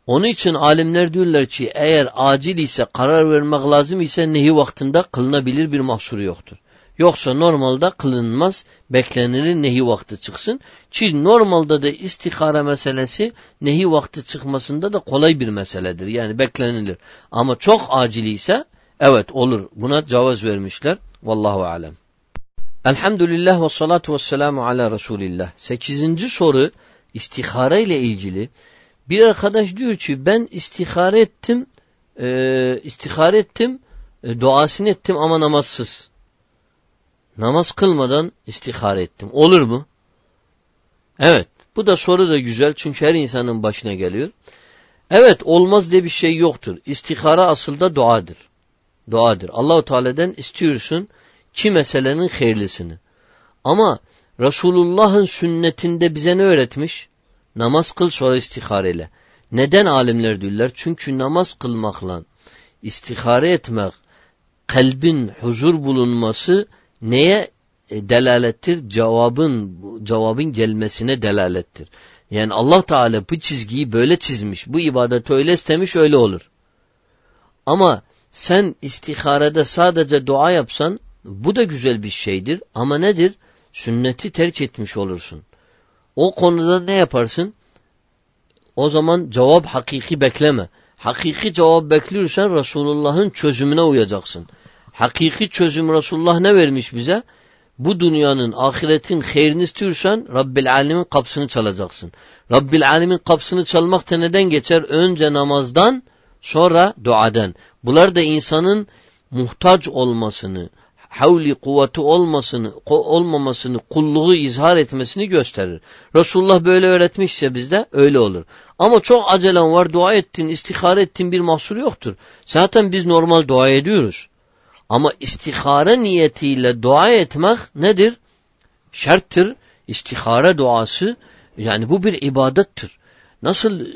Onun için alimler diyorlar ki eğer acil ise karar vermek lazım ise nehi vaktinde kılınabilir bir mahsuru yoktur. Yoksa normalde kılınmaz, beklenilir nehi vakti çıksın. Ki normalde de istihara meselesi nehi vakti çıkmasında da kolay bir meseledir. Yani beklenilir. Ama çok acil ise evet olur. Buna cevaz vermişler. Vallahu alem. Elhamdülillah ve salatu ve selamu ala Resulillah. Sekizinci soru istihara ile ilgili. Bir arkadaş diyor ki ben istihare ettim, e, istihare ettim, e, duasını ettim ama namazsız. Namaz kılmadan istihare ettim. Olur mu? Evet. Bu da soru da güzel çünkü her insanın başına geliyor. Evet olmaz diye bir şey yoktur. İstihara asılda duadır. Duadır. Allahu Teala'dan istiyorsun ki meselenin hayırlısını. Ama Resulullah'ın sünnetinde bize ne öğretmiş? Namaz kıl sonra istihareyle. Neden alimler diyorlar? Çünkü namaz kılmakla istihare etmek, kalbin huzur bulunması neye e, delalettir? Cevabın cevabın gelmesine delalettir. Yani Allah Teala bu çizgiyi böyle çizmiş, bu ibadeti öyle istemiş, öyle olur. Ama sen istiharede sadece dua yapsan bu da güzel bir şeydir ama nedir? Sünneti terk etmiş olursun. O konuda ne yaparsın? O zaman cevap hakiki bekleme. Hakiki cevap bekliyorsan Resulullah'ın çözümüne uyacaksın. Hakiki çözüm Resulullah ne vermiş bize? Bu dünyanın, ahiretin hayrini istiyorsan Rabbil Alemin kapısını çalacaksın. Rabbil Alemin kapısını çalmak da neden geçer? Önce namazdan, sonra duadan. Bunlar da insanın muhtaç olmasını, havli kuvveti olmasını, olmamasını, kulluğu izhar etmesini gösterir. Resulullah böyle öğretmişse bizde öyle olur. Ama çok acelen var, dua ettin, istihare ettin bir mahsur yoktur. Zaten biz normal dua ediyoruz. Ama istihare niyetiyle dua etmek nedir? Şarttır. İstihare duası yani bu bir ibadettir. Nasıl e,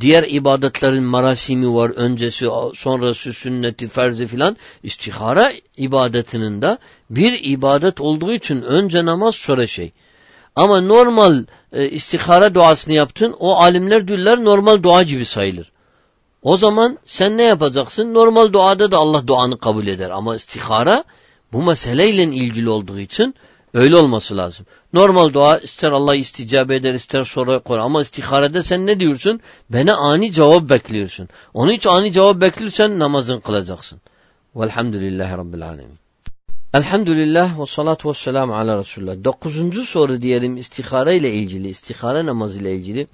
diğer ibadetlerin marasimi var, öncesi, sonrası, sünneti, ferzi filan, istihara ibadetinin de bir ibadet olduğu için önce namaz sonra şey. Ama normal e, istihara duasını yaptın, o alimler diyorlar normal dua gibi sayılır. O zaman sen ne yapacaksın? Normal duada da Allah duanı kabul eder. Ama istihara Bu meseleyle ilgili olduğu için öyle olması lazım. Normal dua ister Allah isticabe eder ister sonra koyar. Ama istiharede sen ne diyorsun? Bana ani cevap bekliyorsun. Onu hiç ani cevap bekliyorsan namazın kılacaksın. Velhamdülillahi Rabbil Alemin. Elhamdülillah ve salatu ve selamu ala Resulullah. Dokuzuncu soru diyelim istihare ile ilgili, istihare namazı ile ilgili.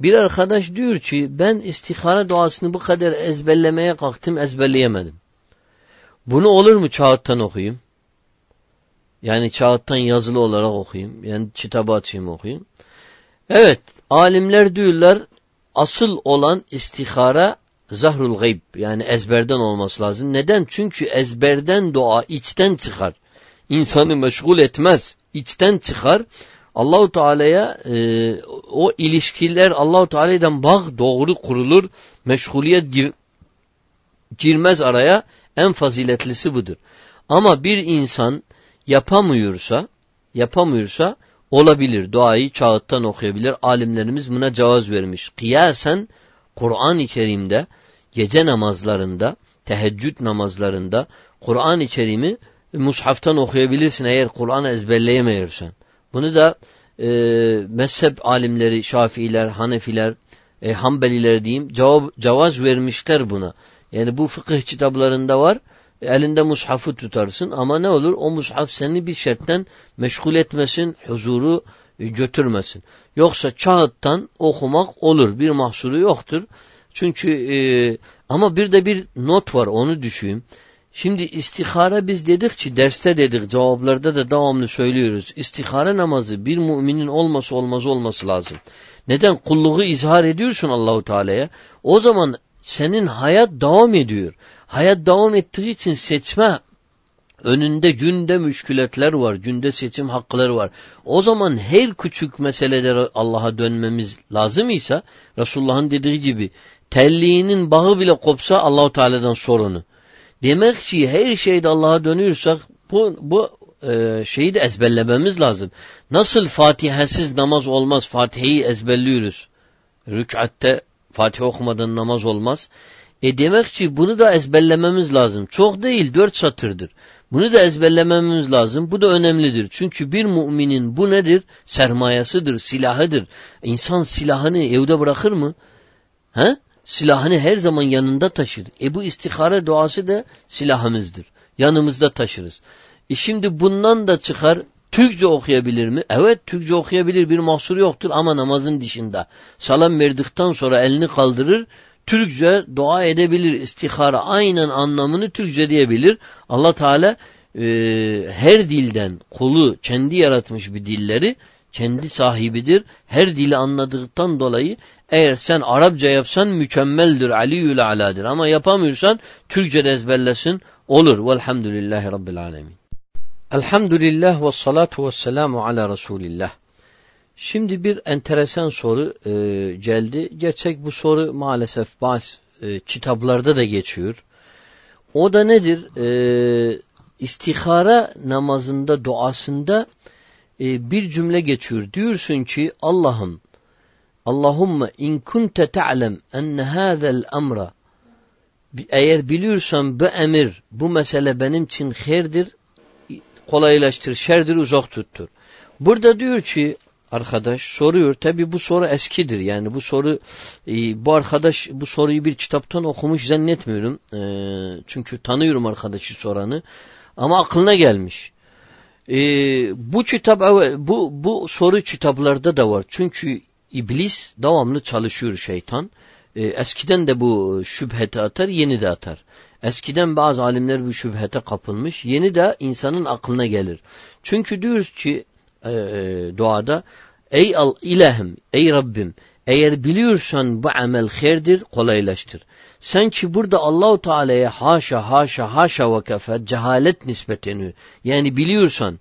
Bir arkadaş diyor ki ben istihare duasını bu kadar ezberlemeye kalktım ezberleyemedim. Bunu olur mu kağıttan okuyayım? Yani kağıttan yazılı olarak okuyayım. Yani kitabı açayım okuyayım. Evet alimler diyorlar asıl olan istihara zahrul gayb yani ezberden olması lazım. Neden? Çünkü ezberden dua içten çıkar. İnsanı meşgul etmez. İçten çıkar. Allahu Teala'ya e, o ilişkiler Allahu Teala'dan bağ doğru kurulur. Meşguliyet gir, girmez araya. En faziletlisi budur. Ama bir insan yapamıyorsa yapamıyorsa olabilir. Duayı çağıttan okuyabilir. Alimlerimiz buna cevaz vermiş. Kıyasen Kur'an-ı Kerim'de gece namazlarında, teheccüd namazlarında Kur'an-ı Kerim'i mushaftan okuyabilirsin eğer Kur'an'ı ezberleyemiyorsan. Bunu da e, mezhep alimleri, Şafiiler, Hanefiler, e, Hanbeliler diyeyim cevap, cevaz vermişler buna. Yani bu fıkıh kitaplarında var. Elinde mushafı tutarsın ama ne olur? O mushaf seni bir şertten meşgul etmesin, huzuru götürmesin. Yoksa kağıttan okumak olur. Bir mahsuru yoktur. Çünkü e, ama bir de bir not var onu düşün. Şimdi istihara biz dedik ki derste dedik cevaplarda da devamlı söylüyoruz. İstihara namazı bir müminin olması olmaz olması lazım. Neden? Kulluğu izhar ediyorsun Allahu Teala'ya. O zaman senin hayat devam ediyor. Hayat devam ettiği için seçme önünde günde müşkületler var, günde seçim hakları var. O zaman her küçük meselelere Allah'a dönmemiz lazım ise Resulullah'ın dediği gibi telliğinin bağı bile kopsa Allahu Teala'dan sorunu. Demek ki her şeyde Allah'a dönüyorsak bu, bu e, şeyi de ezberlememiz lazım. Nasıl Fatiha'sız namaz olmaz? Fatiha'yı ezberliyoruz. Rük'atte Fatiha okumadan namaz olmaz. E demek ki bunu da ezberlememiz lazım. Çok değil, dört satırdır. Bunu da ezberlememiz lazım. Bu da önemlidir. Çünkü bir müminin bu nedir? Sermayesidir, silahıdır. İnsan silahını evde bırakır mı? He? Silahını her zaman yanında taşır. E bu istihare duası da silahımızdır. Yanımızda taşırız. E şimdi bundan da çıkar Türkçe okuyabilir mi? Evet Türkçe okuyabilir bir mahsur yoktur ama namazın dışında. Salam verdikten sonra elini kaldırır. Türkçe dua edebilir. İstihara aynen anlamını Türkçe diyebilir. Allah Teala e, her dilden kulu kendi yaratmış bir dilleri kendi sahibidir. Her dili anladıktan dolayı eğer sen Arapça yapsan mükemmeldir, aliyül aladır. Ama yapamıyorsan Türkçe de ezberlesin olur. Velhamdülillahi Rabbil alemin. Elhamdülillah ve salatu ve selamu ala Resulillah. Şimdi bir enteresan soru e, geldi. Gerçek bu soru maalesef bazı e, kitaplarda da geçiyor. O da nedir? E, istihara namazında, duasında e, bir cümle geçiyor. Diyorsun ki Allah'ım Allahümme in kunte ta'lem enne hâzel emra eğer biliyorsan bu emir, bu mesele benim için hayırdır, kolaylaştır, şerdir, uzak tuttur. Burada diyor ki arkadaş soruyor. Tabi bu soru eskidir. Yani bu soru e, bu arkadaş bu soruyu bir kitaptan okumuş zannetmiyorum. E, çünkü tanıyorum arkadaşı soranı. Ama aklına gelmiş. E, bu kitap bu bu soru kitaplarda da var. Çünkü iblis devamlı çalışıyor şeytan. Eskiden de bu şüphete atar, yeni de atar. Eskiden bazı alimler bu şüphete kapılmış, yeni de insanın aklına gelir. Çünkü diyoruz ki e, duada ey al ilahim, ey Rabbim eğer biliyorsan bu amel hayırdır, kolaylaştır. Sen ki burada Allahu Teala'ya haşa haşa haşa ve kefe cehalet nispeteniyor. Yani biliyorsan,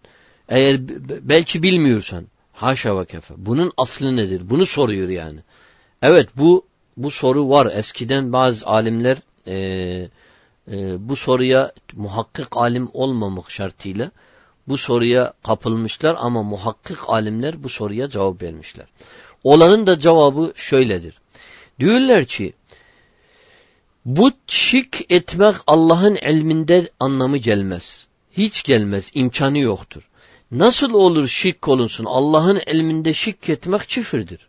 eğer belki bilmiyorsan, haşa ve kefe. Bunun aslı nedir? Bunu soruyor yani. Evet bu bu soru var. Eskiden bazı alimler e, e, bu soruya muhakkik alim olmamak şartıyla bu soruya kapılmışlar ama muhakkik alimler bu soruya cevap vermişler. Olanın da cevabı şöyledir. Diyorlar ki bu şirk etmek Allah'ın ilminde anlamı gelmez. hiç gelmez. imkanı yoktur. Nasıl olur şirk olunsun? Allah'ın ilminde şirk etmek çifirdir.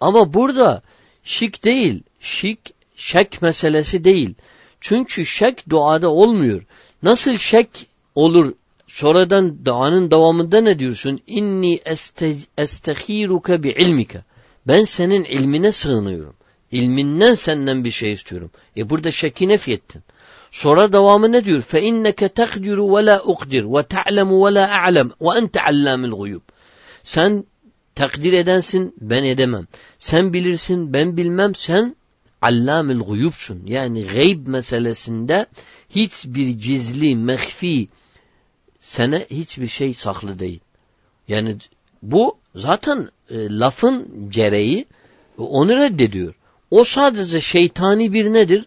Ama burada şirk değil. Şirk şek meselesi değil. Çünkü şek duada olmuyor. Nasıl şek olur sonradan duanın devamında ne diyorsun? İnni este, estehiruke bi ilmike. Ben senin ilmine sığınıyorum. İlminden senden bir şey istiyorum. E burada şeki nefyettin. Sonra devamı ne diyor? Fe inneke tekdiru ve la ukdir ve ta'lemu ve la a'lem ve ente allamul guyub. Sen takdir edensin, ben edemem. Sen bilirsin, ben bilmem. Sen allamül guyubsun. Yani gayb meselesinde hiçbir gizli, mehfi sana hiçbir şey saklı değil. Yani bu zaten e, lafın gereği onu reddediyor. O sadece şeytani bir nedir?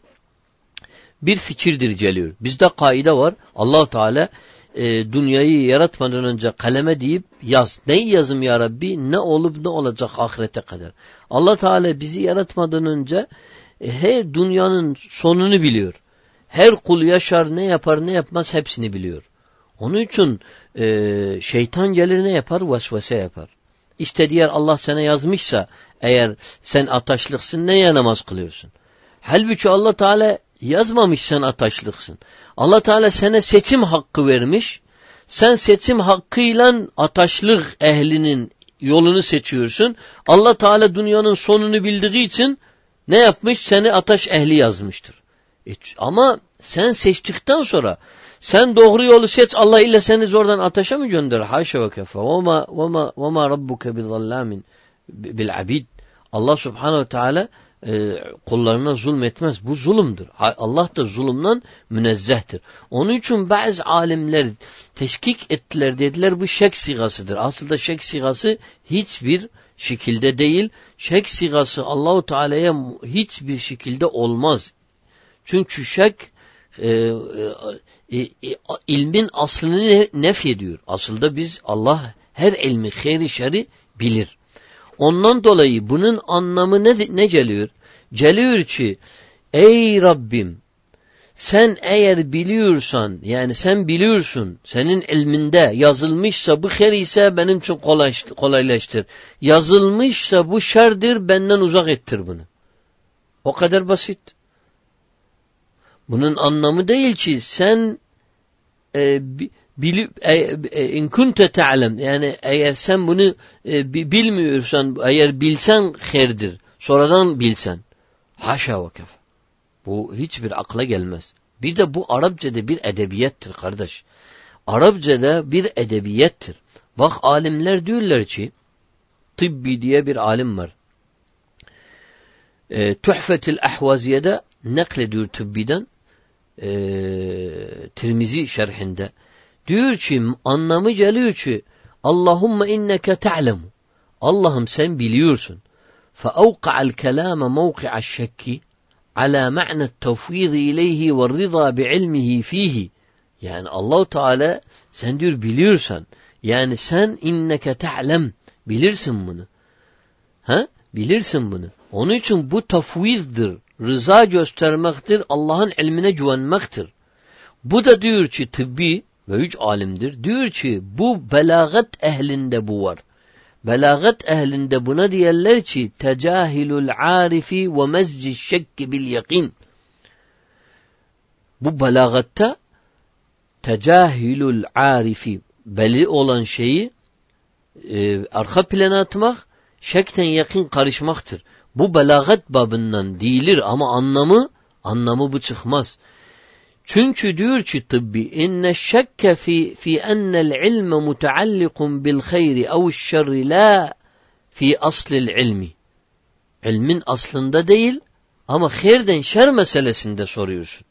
Bir fikirdir geliyor. Bizde kaide var. allah Teala e, dünyayı yaratmadan önce kaleme deyip yaz. Ne yazım ya Rabbi? Ne olup ne olacak ahirete kadar. allah Teala bizi yaratmadan önce e, her dünyanın sonunu biliyor. Her kul yaşar ne yapar ne yapmaz hepsini biliyor. Onun için e, şeytan gelir ne yapar? Vesvese yapar. İşte diğer Allah sana yazmışsa eğer sen ataşlıksın neye namaz kılıyorsun? Halbuki Allah Teala yazmamış sen ataşlıksın. Allah Teala sana seçim hakkı vermiş. Sen seçim hakkıyla ataşlık ehlinin yolunu seçiyorsun. Allah Teala dünyanın sonunu bildiği için ne yapmış? Seni ataş ehli yazmıştır. E, ama sen seçtikten sonra sen doğru yolu seç Allah illa seni zordan ateşe mi gönderir? Haşa ve kefe. Vema, vema rabbuke bizallamin bil abid. Allah subhanehu ve teala e, kullarına zulmetmez. Bu zulümdür. Allah da zulümden münezzehtir. Onun için bazı alimler teşkik ettiler dediler bu şek sigasıdır. Aslında şek sigası hiçbir şekilde değil. Şek sigası Allahu Teala'ya hiçbir şekilde olmaz. Çünkü şek e, e, e, e, ilmin aslını nef ediyor. Aslında biz Allah her ilmi, hayri şeri bilir. Ondan dolayı bunun anlamı ne, ne geliyor? Geliyor ki ey Rabbim sen eğer biliyorsan yani sen biliyorsun senin ilminde yazılmışsa bu her ise benim için kolaylaştır. Yazılmışsa bu şerdir benden uzak ettir bunu. O kadar basit. Bunun anlamı değil ki sen e, bilip e, e, in kunte ta'lem yani eğer sen bunu e, bilmiyorsan eğer bilsen herdir. Sonradan bilsen. Haşa ve kef. Bu hiçbir akla gelmez. Bir de bu Arapçada bir edebiyettir kardeş. Arapçada bir edebiyettir. Bak alimler diyorlar ki tıbbi diye bir alim var. E, Tuhfetil Ahvaziye'de naklediyor tıbbiden e, Tirmizi şerhinde. Diyor ki anlamı geliyor ki Allahümme inneke ta'lemu. Allah'ım sen biliyorsun. فأوقع الكلام موقع الشك على معنى التفويض إليه والرضا بعلمه فيه yani Allah Teala sen diyor biliyorsan yani sen inneke ta'lem bilirsin bunu. Ha? Bilirsin bunu. Onun için bu tafvizdir. Rıza göstermektir. Allah'ın ilmine güvenmektir. Bu da diyor ki tıbbi ve üç alimdir. Diyor ki bu belagat ehlinde bu var. Belagat ehlinde buna diyorlar ki tecahilul arifi ve mezci şekki bil yakin. Bu belagatta tecahilul arifi belli olan şeyi e, arka plana atmak şekten yakin karışmaktır. Bu belagat babından değildir ama anlamı anlamı bu çıkmaz. Çünkü diyor ki tıbbi inne şekke fi fi ennel ilme mutaallikun bil hayri ev şerri la fi aslil ilmi. İlmin aslında değil ama hayırden şer meselesinde soruyorsun.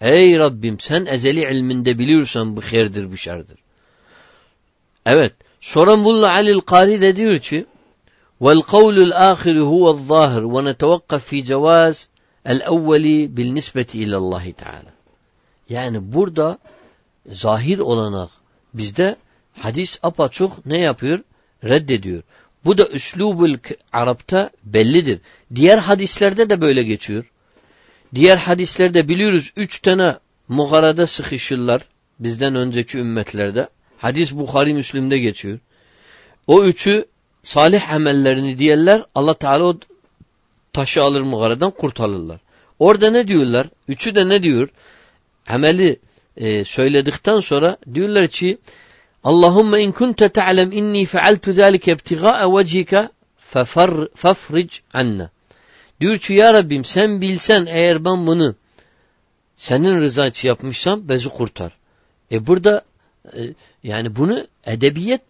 Ey Rabbim sen ezeli ilminde biliyorsan bu hayırdır bu şerdir. Evet. Sonra Mulla Alil Kari de diyor ki والقول الآخر هو الظاهر ونتوقف في جواز الأول بالنسبة إلى الله تعالى Yani burada zahir olanak bizde hadis apaçok ne yapıyor? Reddediyor. Bu da üslubul Arap'ta bellidir. Diğer hadislerde de böyle geçiyor. Diğer hadislerde biliyoruz üç tane mugarada sıkışırlar. bizden önceki ümmetlerde. Hadis Bukhari Müslim'de geçiyor. O üçü salih amellerini diyenler Allah Teala o taşı alır mağaradan kurtarırlar. Orada ne diyorlar? Üçü de ne diyor? Ameli e, söyledikten sonra diyorlar ki Allahümme in kunte te'lem inni fealtu zâlike ibtigâe vecihike fafric anna. Diyor ki ya Rabbim sen bilsen eğer ben bunu senin rızan yapmışsam bezi kurtar. E burada e, yani bunu edebiyet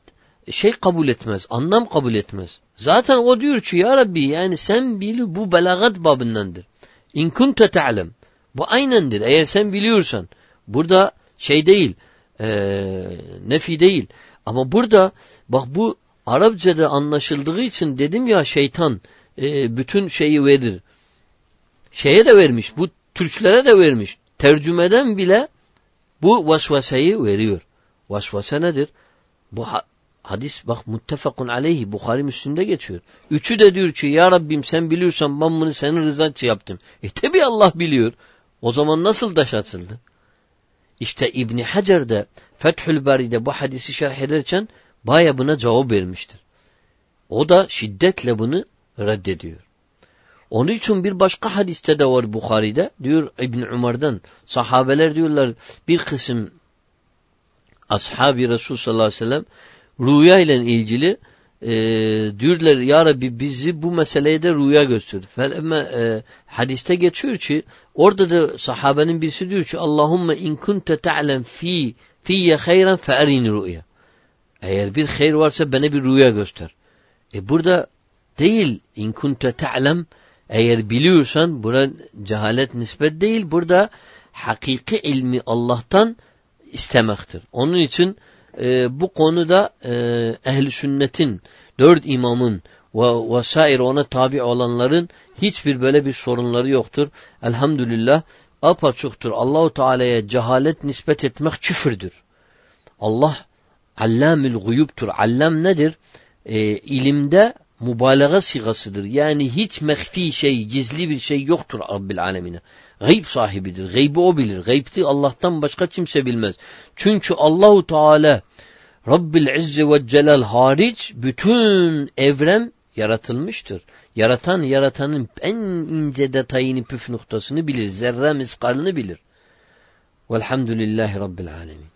şey kabul etmez, anlam kabul etmez. Zaten o diyor ki ya Rabbi yani sen bil bu belagat babındandır. İn kunte te'lem. Bu aynendir. Eğer sen biliyorsan. Burada şey değil. E, nefi değil. Ama burada bak bu Arapçada anlaşıldığı için dedim ya şeytan e, bütün şeyi verir. Şeye de vermiş. Bu Türklere de vermiş. Tercümeden bile bu vasvaseyi veriyor. Vasvase nedir? Bu hadis bak muttefakun aleyhi Bukhari Müslim'de geçiyor. Üçü de diyor ki ya Rabbim sen biliyorsan ben bunu senin rızan için yaptım. E tabi Allah biliyor. O zaman nasıl taş atıldı? İşte İbni Hacer de Fethül Bari'de bu hadisi şerh ederken baya buna cevap vermiştir. O da şiddetle bunu reddediyor. Onun için bir başka hadiste de var Bukhari'de. Diyor İbn Umar'dan sahabeler diyorlar bir kısım ashabi Resul sallallahu aleyhi ve sellem rüya ile ilgili e, diyorlar ya Rabbi bizi bu meseleye de rüya göster. Ama e, hadiste geçiyor ki orada da sahabenin birisi diyor ki Allahümme in kunte ta'lem fi fiyye hayran fe erini rüya. Eğer bir hayır varsa bana bir rüya göster. E burada değil in kunte ta'lem eğer biliyorsan bura cehalet nispet değil burada hakiki ilmi Allah'tan istemektir. Onun için e, bu konuda e, ehli sünnetin dört imamın ve vesaire ona tabi olanların hiçbir böyle bir sorunları yoktur. Elhamdülillah apaçuktur. Allahu Teala'ya cehalet nispet etmek küfürdür. Allah allamül guyubtur. Allam nedir? E, ilimde mübalağa sigasıdır. Yani hiç mehfi şey, gizli bir şey yoktur Rabbil alemine. Gayb sahibidir. Gaybi o bilir. Gaybti Allah'tan başka kimse bilmez. Çünkü Allahu Teala Rabbil İzze ve Celal hariç bütün evren yaratılmıştır. Yaratan yaratanın en ince detayını püf noktasını bilir. Zerre miskalını bilir. Velhamdülillahi Rabbil Alemin.